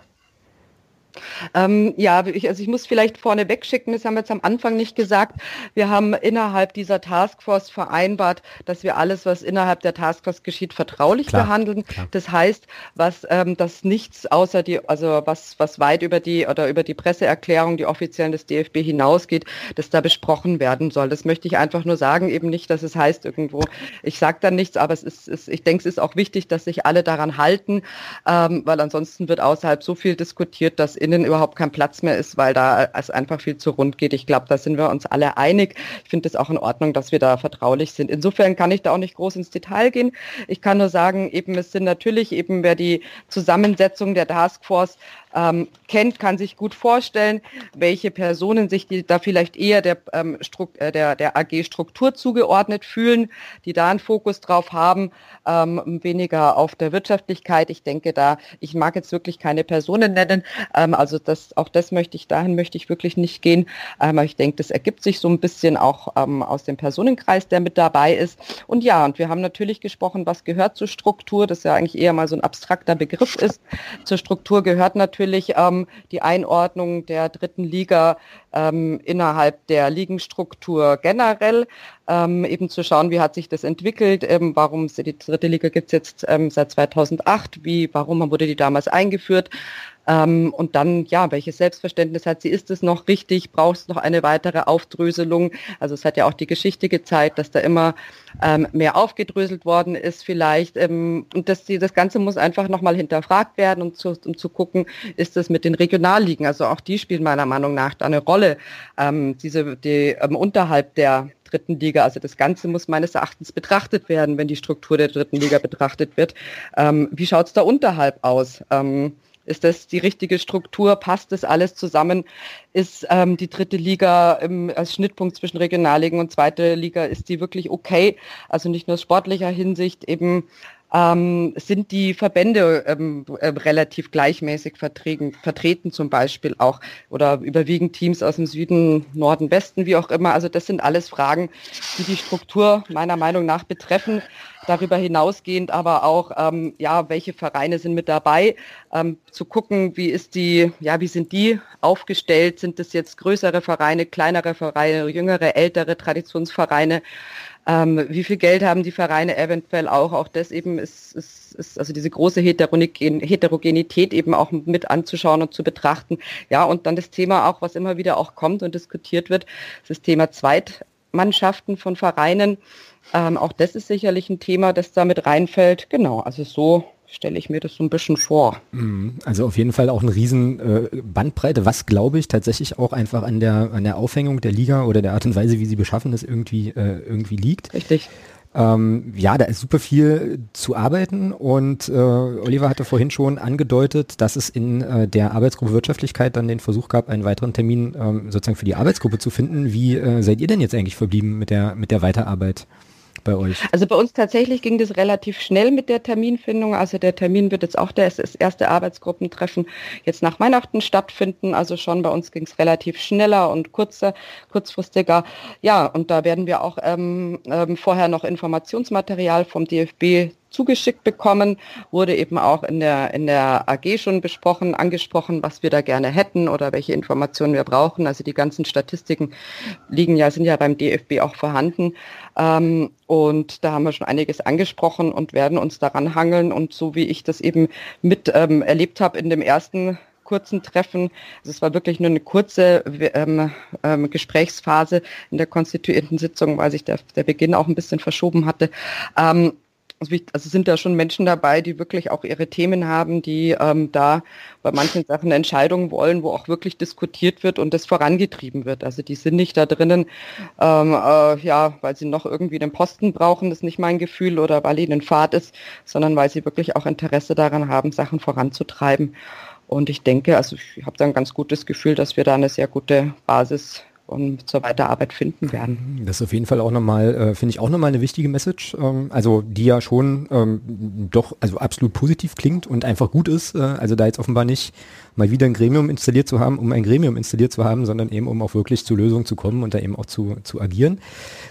[SPEAKER 3] Ähm, ja, ich, also ich muss vielleicht vorne wegschicken, das haben wir jetzt am Anfang nicht gesagt. Wir haben innerhalb dieser Taskforce vereinbart, dass wir alles, was innerhalb der Taskforce geschieht, vertraulich klar, behandeln. Klar. Das heißt, was ähm, dass nichts außer die, also was, was weit über die oder über die Presseerklärung, die offiziellen des DFB hinausgeht, dass da besprochen werden soll. Das möchte ich einfach nur sagen, eben nicht, dass es heißt irgendwo, ich sage da nichts, aber es ist, ist, ich denke, es ist auch wichtig, dass sich alle daran halten, ähm, weil ansonsten wird außerhalb so viel diskutiert, dass innen überhaupt kein Platz mehr ist, weil da es einfach viel zu rund geht. Ich glaube, da sind wir uns alle einig. Ich finde es auch in Ordnung, dass wir da vertraulich sind. Insofern kann ich da auch nicht groß ins Detail gehen. Ich kann nur sagen, eben es sind natürlich eben, wer die Zusammensetzung der Taskforce ähm, kennt, kann sich gut vorstellen, welche Personen sich die da vielleicht eher der, ähm, äh, der, der AG-Struktur zugeordnet fühlen, die da einen Fokus drauf haben, ähm, weniger auf der Wirtschaftlichkeit. Ich denke da, ich mag jetzt wirklich keine Personen nennen, ähm, also das, auch das möchte ich, dahin möchte ich wirklich nicht gehen, ähm, aber ich denke, das ergibt sich so ein bisschen auch ähm, aus dem Personenkreis, der mit dabei ist. Und ja, und wir haben natürlich gesprochen, was gehört zur Struktur, das ja eigentlich eher mal so ein abstrakter Begriff ist. Zur Struktur gehört natürlich natürlich ähm, die Einordnung der dritten Liga ähm, innerhalb der Ligenstruktur generell, ähm, eben zu schauen, wie hat sich das entwickelt, ähm, warum die dritte Liga gibt es jetzt ähm, seit 2008, wie, warum wurde die damals eingeführt, ähm, und dann, ja, welches Selbstverständnis hat sie? Ist es noch richtig? Braucht es noch eine weitere Aufdröselung? Also es hat ja auch die Geschichte gezeigt, dass da immer ähm, mehr aufgedröselt worden ist vielleicht. Ähm, und das, das Ganze muss einfach nochmal hinterfragt werden, um zu, um zu gucken, ist es mit den Regionalligen, also auch die spielen meiner Meinung nach da eine Rolle, ähm, diese, die ähm, unterhalb der dritten Liga. Also das Ganze muss meines Erachtens betrachtet werden, wenn die Struktur der dritten Liga betrachtet wird. Ähm, wie schaut es da unterhalb aus? Ähm, ist das die richtige Struktur? Passt das alles zusammen? Ist ähm, die dritte Liga im, als Schnittpunkt zwischen Regionalligen und zweite Liga, ist die wirklich okay? Also nicht nur aus sportlicher Hinsicht eben ähm, sind die Verbände ähm, äh, relativ gleichmäßig vertreten, vertreten zum Beispiel auch oder überwiegend Teams aus dem Süden, Norden, Westen, wie auch immer. Also das sind alles Fragen, die die Struktur meiner Meinung nach betreffen. Darüber hinausgehend aber auch, ähm, ja, welche Vereine sind mit dabei, ähm, zu gucken, wie ist die, ja, wie sind die aufgestellt? Sind das jetzt größere Vereine, kleinere Vereine, jüngere, ältere Traditionsvereine? Ähm, wie viel Geld haben die Vereine eventuell auch? Auch das eben ist, ist, ist also diese große Heterogen Heterogenität eben auch mit anzuschauen und zu betrachten. Ja, und dann das Thema auch, was immer wieder auch kommt und diskutiert wird, das Thema Zweitmannschaften von Vereinen. Ähm, auch das ist sicherlich ein Thema, das da mit reinfällt. Genau, also so stelle ich mir das so ein bisschen vor.
[SPEAKER 2] Mhm. Also auf jeden Fall auch eine riesen äh, Bandbreite, was glaube ich tatsächlich auch einfach an der, an der Aufhängung der Liga oder der Art und Weise, wie sie beschaffen ist, irgendwie, äh, irgendwie liegt.
[SPEAKER 3] Richtig.
[SPEAKER 2] Ähm, ja, da ist super viel zu arbeiten und äh, Oliver hatte vorhin schon angedeutet, dass es in äh, der Arbeitsgruppe Wirtschaftlichkeit dann den Versuch gab, einen weiteren Termin ähm, sozusagen für die Arbeitsgruppe zu finden. Wie äh, seid ihr denn jetzt eigentlich verblieben mit der, mit der Weiterarbeit? Bei euch?
[SPEAKER 3] Also bei uns tatsächlich ging das relativ schnell mit der Terminfindung. Also der Termin wird jetzt auch das erste Arbeitsgruppentreffen jetzt nach Weihnachten stattfinden. Also schon bei uns ging es relativ schneller und kurzer, kurzfristiger. Ja, und da werden wir auch ähm, ähm, vorher noch Informationsmaterial vom DFB zugeschickt bekommen, wurde eben auch in der, in der AG schon besprochen, angesprochen, was wir da gerne hätten oder welche Informationen wir brauchen. Also die ganzen Statistiken liegen ja, sind ja beim DFB auch vorhanden. Ähm, und da haben wir schon einiges angesprochen und werden uns daran hangeln. Und so wie ich das eben mit ähm, erlebt habe in dem ersten kurzen Treffen. Also es war wirklich nur eine kurze ähm, ähm, Gesprächsphase in der konstituierten Sitzung, weil sich der, der Beginn auch ein bisschen verschoben hatte. Ähm, also, also sind da schon Menschen dabei, die wirklich auch ihre Themen haben, die ähm, da bei manchen Sachen Entscheidungen wollen, wo auch wirklich diskutiert wird und das vorangetrieben wird. Also die sind nicht da drinnen, ähm, äh, ja, weil sie noch irgendwie den Posten brauchen, ist nicht mein Gefühl, oder weil ihnen Fahrt ist, sondern weil sie wirklich auch Interesse daran haben, Sachen voranzutreiben. Und ich denke, also ich habe da ein ganz gutes Gefühl, dass wir da eine sehr gute Basis und zur Weiterarbeit finden werden.
[SPEAKER 2] Das ist auf jeden Fall auch nochmal, äh, finde ich auch nochmal eine wichtige Message, ähm, also die ja schon ähm, doch also absolut positiv klingt und einfach gut ist. Äh, also da jetzt offenbar nicht mal wieder ein Gremium installiert zu haben, um ein Gremium installiert zu haben, sondern eben um auch wirklich zu Lösungen zu kommen und da eben auch zu, zu agieren.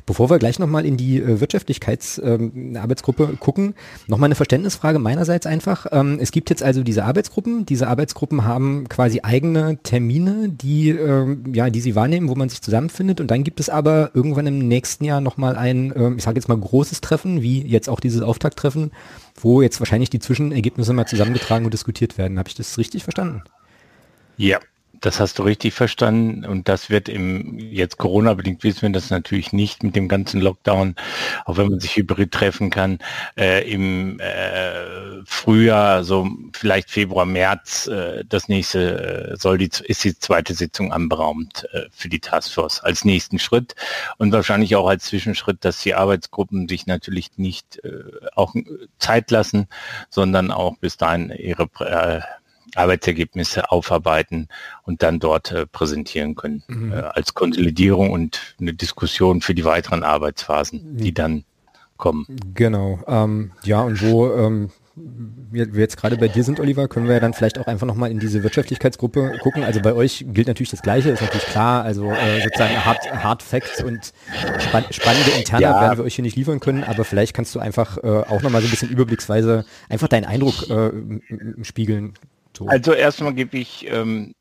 [SPEAKER 2] Bevor wir gleich nochmal in die äh, Wirtschaftlichkeitsarbeitsgruppe ähm, gucken, nochmal eine Verständnisfrage meinerseits einfach. Ähm, es gibt jetzt also diese Arbeitsgruppen. Diese Arbeitsgruppen haben quasi eigene Termine, die, ähm, ja, die sie wahrnehmen, wo man sich zusammenfindet. Und dann gibt es aber irgendwann im nächsten Jahr nochmal ein, ähm, ich sage jetzt mal großes Treffen, wie jetzt auch dieses Auftakttreffen, wo jetzt wahrscheinlich die Zwischenergebnisse mal zusammengetragen und diskutiert werden. Habe ich das richtig verstanden?
[SPEAKER 4] Ja, das hast du richtig verstanden und das wird im jetzt Corona bedingt wissen wir das natürlich nicht mit dem ganzen Lockdown, auch wenn man sich hybrid treffen kann. Äh, Im äh, Frühjahr, so vielleicht Februar, März, äh, das nächste äh, soll die ist die zweite Sitzung anberaumt äh, für die Taskforce als nächsten Schritt und wahrscheinlich auch als Zwischenschritt, dass die Arbeitsgruppen sich natürlich nicht äh, auch Zeit lassen, sondern auch bis dahin ihre äh, Arbeitsergebnisse aufarbeiten und dann dort äh, präsentieren können mhm. äh, als Konsolidierung und eine Diskussion für die weiteren Arbeitsphasen, die dann kommen.
[SPEAKER 2] Genau. Ähm, ja, und wo ähm, wir, wir jetzt gerade bei dir sind, Oliver, können wir ja dann vielleicht auch einfach nochmal in diese Wirtschaftlichkeitsgruppe gucken. Also bei euch gilt natürlich das Gleiche, ist natürlich klar. Also äh, sozusagen Hard, Hard Facts und spann spannende Interna ja. werden wir euch hier nicht liefern können, aber vielleicht kannst du einfach äh, auch nochmal so ein bisschen überblicksweise einfach deinen Eindruck äh, spiegeln
[SPEAKER 4] So. Also erstmal gebe ich ähm,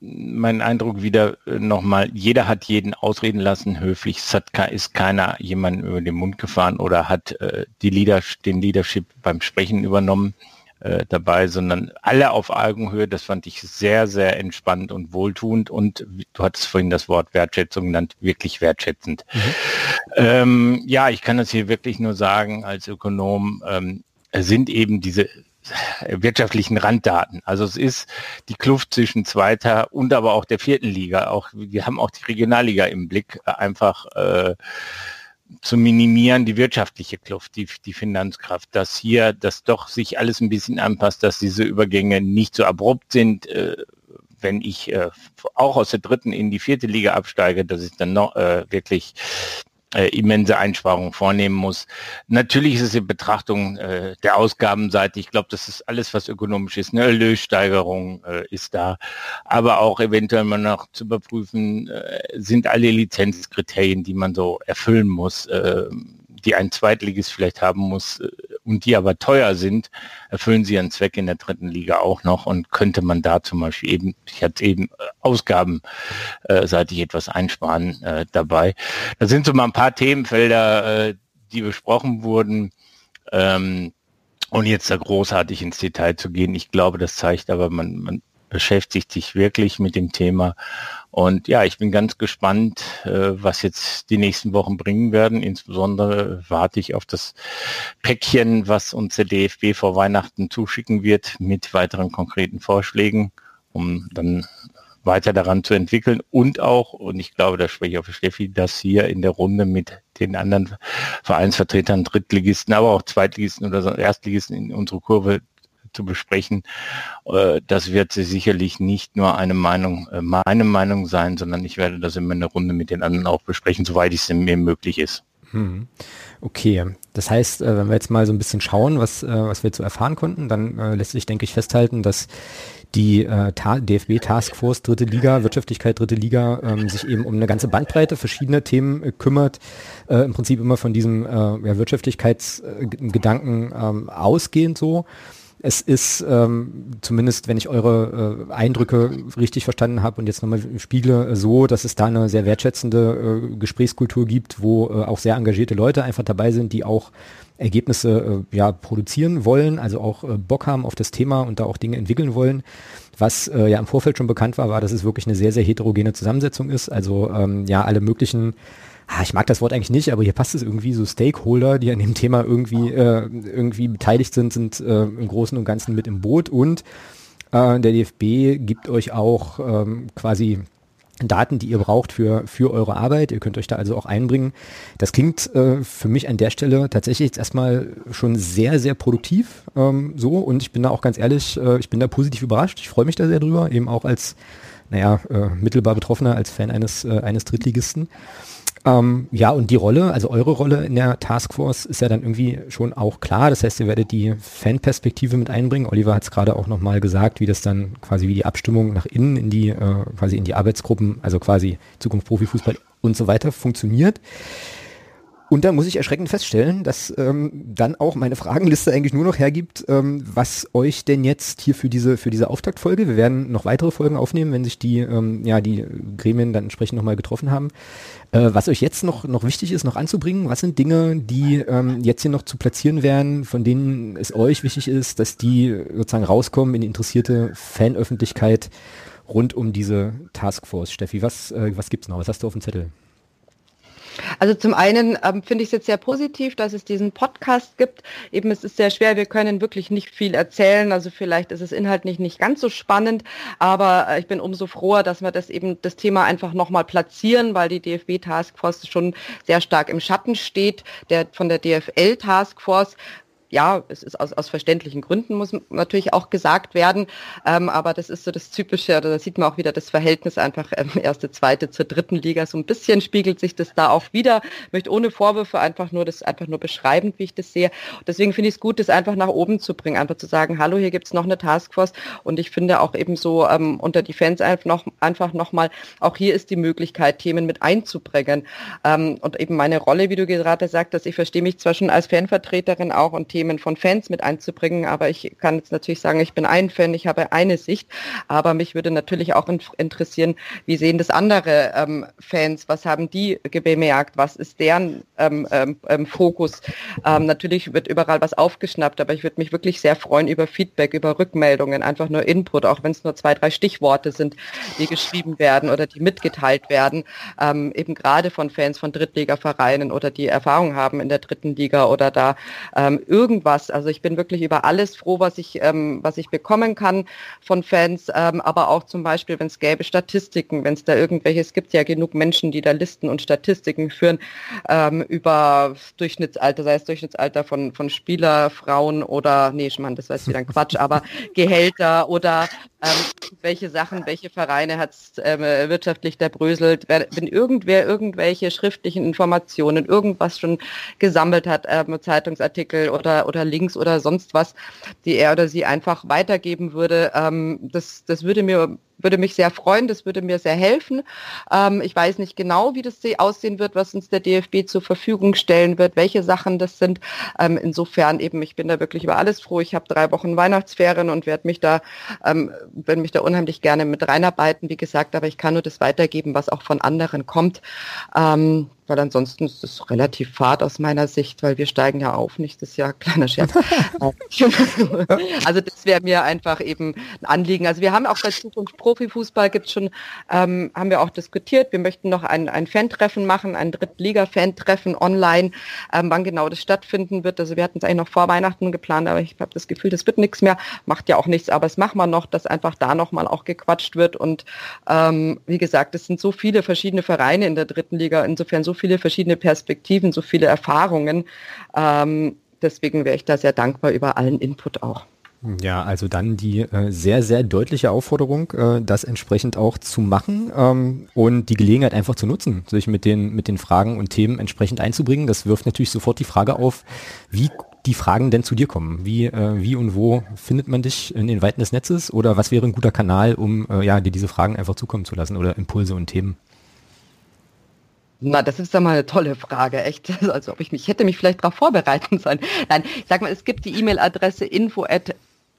[SPEAKER 4] meinen Eindruck wieder äh, nochmal, jeder hat jeden ausreden lassen, höflich. Es hat, ist keiner jemanden über den Mund gefahren oder hat äh, die Leader, den Leadership beim Sprechen übernommen äh, dabei, sondern alle auf Augenhöhe. Das fand ich sehr, sehr entspannt und wohltuend und du hattest vorhin das Wort Wertschätzung genannt, wirklich wertschätzend. Mhm. Ähm, ja, ich kann das hier wirklich nur sagen als Ökonom, ähm, sind eben diese wirtschaftlichen Randdaten. Also es ist die Kluft zwischen zweiter und aber auch der vierten Liga. Auch wir haben auch die Regionalliga im Blick, einfach äh, zu minimieren, die wirtschaftliche Kluft, die, die Finanzkraft, dass hier das doch sich alles ein bisschen anpasst, dass diese Übergänge nicht so abrupt sind. Äh, wenn ich äh, auch aus der dritten in die vierte Liga absteige, dass ich dann noch äh, wirklich äh, immense Einsparungen vornehmen muss. Natürlich ist es in Betrachtung äh, der Ausgabenseite, ich glaube, das ist alles, was ökonomisch ist, eine Erlössteigerung äh, ist da, aber auch eventuell mal noch zu überprüfen, äh, sind alle Lizenzkriterien, die man so erfüllen muss, äh, die ein Zweitligist vielleicht haben muss äh, und die aber teuer sind, erfüllen sie ihren Zweck in der dritten Liga auch noch und könnte man da zum Beispiel eben, ich hatte eben äh, ausgabenseitig äh, etwas einsparen äh, dabei. Da sind so mal ein paar Themenfelder, äh, die besprochen wurden. Ähm, und jetzt da großartig ins Detail zu gehen, ich glaube, das zeigt aber, man, man beschäftigt sich wirklich mit dem Thema und ja, ich bin ganz gespannt, äh, was jetzt die nächsten Wochen bringen werden. Insbesondere warte ich auf das Päckchen, was uns der DFB vor Weihnachten zuschicken wird mit weiteren konkreten Vorschlägen, um dann weiter daran zu entwickeln und auch, und ich glaube, da spreche ich auf Steffi, dass hier in der Runde mit den anderen Vereinsvertretern, Drittligisten, aber auch Zweitligisten oder Erstligisten in unsere Kurve zu besprechen. Äh, das wird sicherlich nicht nur eine Meinung, äh, meine Meinung sein, sondern ich werde das immer in der Runde mit den anderen auch besprechen, soweit es mir möglich ist.
[SPEAKER 2] Hm. Okay, das heißt, äh, wenn wir jetzt mal so ein bisschen schauen, was, was wir zu erfahren konnten, dann lässt sich, denke ich, festhalten, dass die äh, DFB Taskforce Dritte Liga, Wirtschaftlichkeit Dritte Liga, ähm, sich eben um eine ganze Bandbreite verschiedener Themen kümmert, äh, im Prinzip immer von diesem ja, Wirtschaftlichkeitsgedanken ähm, ausgehend so. Es ist ähm, zumindest, wenn ich eure äh, Eindrücke richtig verstanden habe und jetzt nochmal spiegle, äh, so, dass es da eine sehr wertschätzende äh, Gesprächskultur gibt, wo äh, auch sehr engagierte Leute einfach dabei sind, die auch Ergebnisse äh, ja produzieren wollen, also auch äh, Bock haben auf das Thema und da auch Dinge entwickeln wollen. Was äh, ja im Vorfeld schon bekannt war, war, dass es wirklich eine sehr, sehr heterogene Zusammensetzung ist. Also ähm, ja, alle möglichen ah, ich mag das Wort eigentlich nicht, aber hier passt es irgendwie, so Stakeholder, die an dem Thema irgendwie, äh, irgendwie beteiligt sind, sind äh, im Großen und Ganzen mit im Boot und äh, der DFB gibt euch auch ähm, quasi Daten, die ihr braucht für, für eure Arbeit. Ihr könnt euch da also auch einbringen. Das klingt äh, für mich an der Stelle tatsächlich jetzt erstmal schon sehr, sehr produktiv ähm, so und ich bin da auch ganz ehrlich, äh, ich bin da positiv überrascht. Ich freue mich da sehr drüber, eben auch als, naja, äh, mittelbar Betroffener, als Fan eines, äh, eines Drittligisten. Ähm, ja, und die Rolle, also eure Rolle in der Taskforce ist ja dann irgendwie schon auch klar. Das heißt, ihr werdet die Fanperspektive mit einbringen. Oliver hat es gerade auch nochmal gesagt, wie das dann quasi wie die Abstimmung nach innen in die, äh, quasi in die Arbeitsgruppen, also quasi Zukunft Profifußball und so weiter funktioniert. Und da muss ich erschreckend feststellen, dass ähm, dann auch meine Fragenliste eigentlich nur noch hergibt, ähm, was euch denn jetzt hier für diese für diese Auftaktfolge, wir werden noch weitere Folgen aufnehmen, wenn sich die ähm, ja die Gremien dann entsprechend nochmal getroffen haben, äh, was euch jetzt noch noch wichtig ist, noch anzubringen. Was sind Dinge, die ähm, jetzt hier noch zu platzieren werden, von denen es euch wichtig ist, dass die sozusagen rauskommen in die interessierte Fanöffentlichkeit rund um diese Taskforce? Steffi, was äh, was gibt's noch? Was hast du auf dem Zettel?
[SPEAKER 3] Also zum einen ähm, finde ich es jetzt sehr positiv, dass es diesen Podcast gibt. Eben es ist sehr schwer, wir können wirklich nicht viel erzählen. Also vielleicht ist es inhaltlich nicht ganz so spannend, aber äh, ich bin umso froher, dass wir das eben das Thema einfach nochmal platzieren, weil die DFB Taskforce schon sehr stark im Schatten steht, der von der DFL Taskforce ja, es ist aus, aus verständlichen Gründen, muss natürlich auch gesagt werden. Ähm, aber das ist so das Typische, oder da sieht man auch wieder das Verhältnis einfach ähm, erste, zweite zur dritten Liga. So ein bisschen spiegelt sich das da auch wieder. Ich möchte ohne Vorwürfe einfach nur das einfach nur beschreibend, wie ich das sehe. Deswegen finde ich es gut, das einfach nach oben zu bringen, einfach zu sagen, hallo, hier gibt es noch eine Taskforce. Und ich finde auch eben so ähm, unter die Fans einfach noch, einfach noch mal, auch hier ist die Möglichkeit, Themen mit einzubringen. Ähm, und eben meine Rolle, wie du gerade sagtest, ich verstehe mich zwar schon als Fanvertreterin auch und Themen Themen von Fans mit einzubringen. Aber ich kann jetzt natürlich sagen, ich bin ein Fan, ich habe eine Sicht. Aber mich würde natürlich auch interessieren, wie sehen das andere ähm, Fans? Was haben die bemerkt? Was ist deren ähm, ähm, ähm, Fokus? Ähm, natürlich wird überall was aufgeschnappt, aber ich würde mich wirklich sehr freuen über Feedback, über Rückmeldungen, einfach nur Input, auch wenn es nur zwei, drei Stichworte sind, die geschrieben werden oder die mitgeteilt werden, ähm, eben gerade von Fans von Drittligavereinen oder die Erfahrung haben in der dritten Liga oder da ähm, irgendwas. Also ich bin wirklich über alles froh, was ich, ähm, was ich bekommen kann von Fans, ähm, aber auch zum Beispiel, wenn es gäbe Statistiken, wenn es da irgendwelche, es gibt ja genug Menschen, die da Listen und Statistiken führen ähm, über Durchschnittsalter, sei es Durchschnittsalter von, von Spieler, Frauen oder, nee, ich meine, das war jetzt wieder ein Quatsch, aber Gehälter oder ähm, welche Sachen, welche Vereine hat es ähm, wirtschaftlich der bröselt, wenn irgendwer irgendwelche schriftlichen Informationen, irgendwas schon gesammelt hat, ähm, Zeitungsartikel oder, oder Links oder sonst was, die er oder sie einfach weitergeben würde, ähm, das, das würde mir würde mich sehr freuen, das würde mir sehr helfen. Ähm, ich weiß nicht genau, wie das aussehen wird, was uns der DFB zur Verfügung stellen wird, welche Sachen das sind. Ähm, insofern eben, ich bin da wirklich über alles froh. Ich habe drei Wochen Weihnachtsferien und werde mich da, ähm, werde mich da unheimlich gerne mit reinarbeiten, wie gesagt, aber ich kann nur das weitergeben, was auch von anderen kommt. Ähm, weil ansonsten ist es relativ fad aus meiner Sicht, weil wir steigen ja auf nächstes Jahr. Kleiner Scherz. also das wäre mir einfach eben ein Anliegen. Also wir haben auch bei Zukunft Profifußball gibt schon, ähm, haben wir auch diskutiert. Wir möchten noch ein, ein Fan-Treffen machen, ein Drittliga-Fan-Treffen online, ähm, wann genau das stattfinden wird. Also wir hatten es eigentlich noch vor Weihnachten geplant, aber ich habe das Gefühl, das wird nichts mehr. Macht ja auch nichts, aber es machen wir noch, dass einfach da nochmal auch gequatscht wird. Und ähm, wie gesagt, es sind so viele verschiedene Vereine in der dritten Liga, insofern so viele verschiedene Perspektiven, so viele Erfahrungen. Ähm, deswegen wäre ich da sehr dankbar über allen Input auch.
[SPEAKER 2] Ja, also dann die äh, sehr, sehr deutliche Aufforderung, äh, das entsprechend auch zu machen ähm, und die Gelegenheit einfach zu nutzen, sich mit den, mit den Fragen und Themen entsprechend einzubringen. Das wirft natürlich sofort die Frage auf, wie die Fragen denn zu dir kommen. Wie, äh, wie und wo findet man dich in den Weiten des Netzes oder was wäre ein guter Kanal, um äh, ja, dir diese Fragen einfach zukommen zu lassen oder Impulse und Themen?
[SPEAKER 3] Na, das ist ja mal eine tolle Frage, echt. Also ob ich mich hätte mich vielleicht darauf vorbereiten sollen. Nein, ich sag mal, es gibt die E-Mail-Adresse info at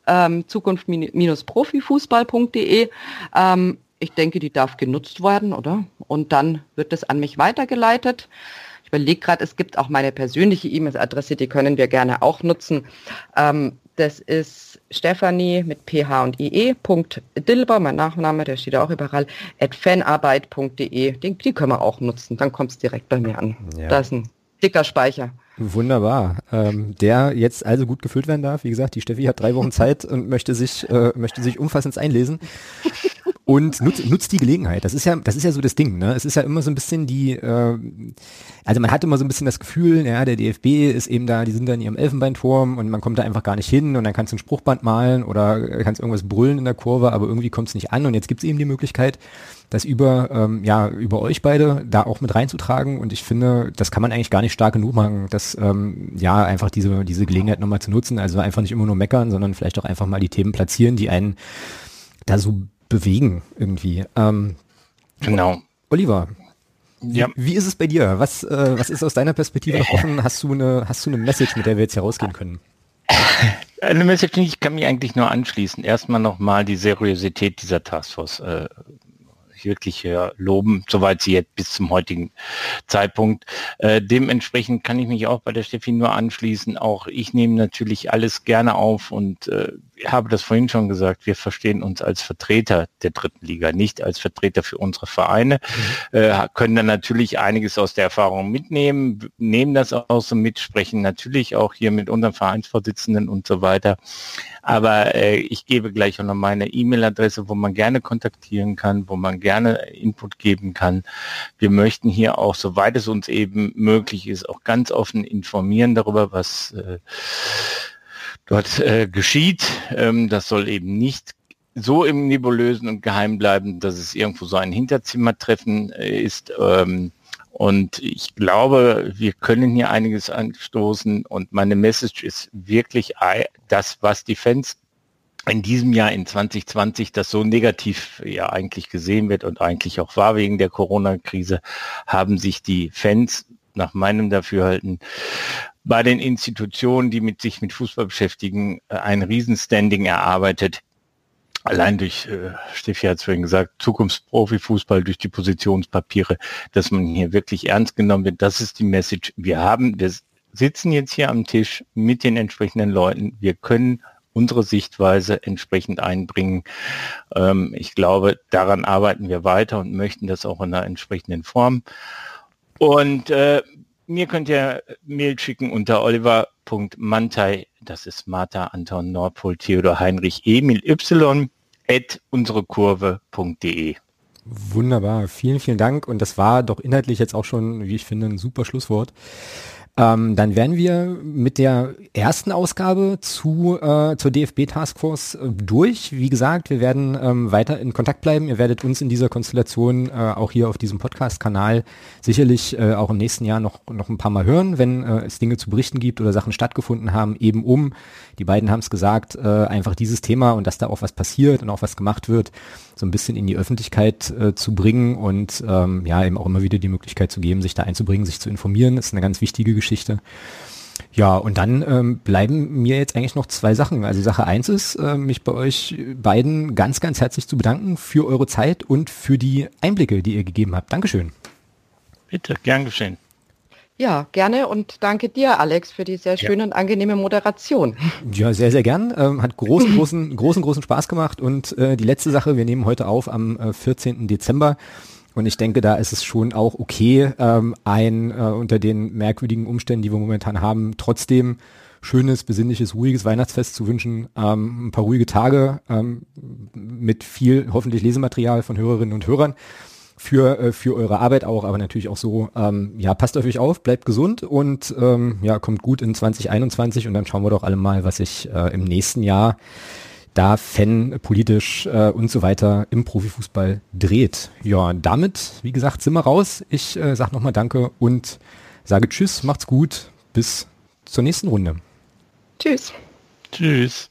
[SPEAKER 3] ähm, zukunft-profifußball.de. Ähm, ich denke, die darf genutzt werden, oder? Und dann wird es an mich weitergeleitet. Ich überlege gerade, es gibt auch meine persönliche E-Mail-Adresse, die können wir gerne auch nutzen. Ähm, das ist Stephanie mit ph und ie. Dilber, mein Nachname, der steht auch überall, at fanarbeit.de. Die, die können wir auch nutzen, dann kommt es direkt bei mir an. Ja. Da ist ein dicker Speicher.
[SPEAKER 2] Wunderbar. Ähm, der jetzt also gut gefüllt werden darf. Wie gesagt, die Steffi hat drei Wochen Zeit und möchte sich, äh, möchte sich umfassend einlesen. Und nutzt, nutzt die Gelegenheit. Das ist ja, das ist ja so das Ding. Ne? Es ist ja immer so ein bisschen die, äh, also man hat immer so ein bisschen das Gefühl, ja, der DFB ist eben da, die sind da in ihrem Elfenbeinturm und man kommt da einfach gar nicht hin und dann kannst du ein Spruchband malen oder kannst irgendwas brüllen in der Kurve, aber irgendwie kommt es nicht an. Und jetzt gibt es eben die Möglichkeit, das über, ähm, ja, über euch beide da auch mit reinzutragen. Und ich finde, das kann man eigentlich gar nicht stark genug machen, dass ähm, ja einfach diese, diese Gelegenheit nochmal zu nutzen. Also einfach nicht immer nur meckern, sondern vielleicht auch einfach mal die Themen platzieren, die einen da so bewegen irgendwie. Ähm,
[SPEAKER 4] genau.
[SPEAKER 2] Oliver, ja. Wie, wie ist es bei dir? Was, äh, was ist aus deiner Perspektive noch offen? Hast du, eine, hast du eine Message, mit der wir jetzt hier rausgehen können?
[SPEAKER 4] Eine Message, ich kann mich eigentlich nur anschließen. Erstmal nochmal die Seriosität dieser Taskforce äh, wirklich äh, loben, soweit sie jetzt bis zum heutigen Zeitpunkt. Äh, dementsprechend kann ich mich auch bei der Steffi nur anschließen. Auch ich nehme natürlich alles gerne auf und äh, habe das vorhin schon gesagt, wir verstehen uns als Vertreter der dritten Liga, nicht als Vertreter für unsere Vereine, mhm. äh, können dann natürlich einiges aus der Erfahrung mitnehmen, nehmen das auch so mit, sprechen natürlich auch hier mit unserem Vereinsvorsitzenden und so weiter. Aber äh, ich gebe gleich auch noch meine E-Mail-Adresse, wo man gerne kontaktieren kann, wo man gerne Input geben kann. Wir möchten hier auch, soweit es uns eben möglich ist, auch ganz offen informieren darüber, was äh, dort äh, geschieht. Ähm, das soll eben nicht so im Nebulösen und geheim bleiben, dass es irgendwo so ein Hinterzimmertreffen äh, ist. Ähm, und ich glaube, wir können hier einiges anstoßen. Und meine Message ist wirklich das, was die Fans in diesem Jahr in 2020 das so negativ ja eigentlich gesehen wird und eigentlich auch war wegen der Corona-Krise, haben sich die Fans nach meinem Dafürhalten bei den Institutionen, die mit sich mit Fußball beschäftigen, äh, ein Riesenstanding erarbeitet. Allein durch, äh, Steffi hat es vorhin gesagt, Zukunftsprofifußball durch die Positionspapiere, dass man hier wirklich ernst genommen wird. Das ist die Message. Wir haben, wir sitzen jetzt hier am Tisch mit den entsprechenden Leuten. Wir können unsere Sichtweise entsprechend einbringen. Ähm, ich glaube, daran arbeiten wir weiter und möchten das auch in einer entsprechenden Form. Und äh, mir könnt ihr Mail schicken unter oliver.mantei, das ist Martha, Anton, Nordpol, Theodor, Heinrich, Emil, Y, at unserekurve.de.
[SPEAKER 2] Wunderbar, vielen, vielen Dank. Und das war doch inhaltlich jetzt auch schon, wie ich finde, ein super Schlusswort. Ähm, dann werden wir mit der ersten Ausgabe zu, äh, zur DFB Taskforce äh, durch. Wie gesagt, wir werden ähm, weiter in Kontakt bleiben. Ihr werdet uns in dieser Konstellation äh, auch hier auf diesem Podcast-Kanal sicherlich äh, auch im nächsten Jahr noch, noch ein paar Mal hören, wenn äh, es Dinge zu berichten gibt oder Sachen stattgefunden haben, eben um, die beiden haben es gesagt, äh, einfach dieses Thema und dass da auch was passiert und auch was gemacht wird, so ein bisschen in die Öffentlichkeit äh, zu bringen und ähm, ja, eben auch immer wieder die Möglichkeit zu geben, sich da einzubringen, sich zu informieren, ist eine ganz wichtige Geschichte. Ja, und dann ähm, bleiben mir jetzt eigentlich noch zwei Sachen. Also Sache eins ist, äh, mich bei euch beiden ganz, ganz herzlich zu bedanken für eure Zeit und für die Einblicke, die ihr gegeben habt. Dankeschön.
[SPEAKER 4] Bitte, gern geschehen.
[SPEAKER 3] Ja, gerne und danke dir, Alex, für die sehr schöne ja. und angenehme Moderation.
[SPEAKER 2] Ja, sehr, sehr gern. Ähm, hat großen, großen, großen, großen Spaß gemacht. Und äh, die letzte Sache, wir nehmen heute auf am äh, 14. Dezember. Und ich denke, da ist es schon auch okay, ähm, ein äh, unter den merkwürdigen Umständen, die wir momentan haben, trotzdem schönes, besinnliches, ruhiges Weihnachtsfest zu wünschen. Ähm, ein paar ruhige Tage ähm, mit viel hoffentlich Lesematerial von Hörerinnen und Hörern für, äh, für eure Arbeit auch, aber natürlich auch so, ähm, ja, passt auf euch auf, bleibt gesund und ähm, ja, kommt gut in 2021 und dann schauen wir doch alle mal, was sich äh, im nächsten Jahr da fan, politisch äh, und so weiter im Profifußball dreht. Ja, damit, wie gesagt, sind wir raus. Ich äh, sag nochmal Danke und sage Tschüss, macht's gut, bis zur nächsten Runde.
[SPEAKER 3] Tschüss.
[SPEAKER 4] Tschüss.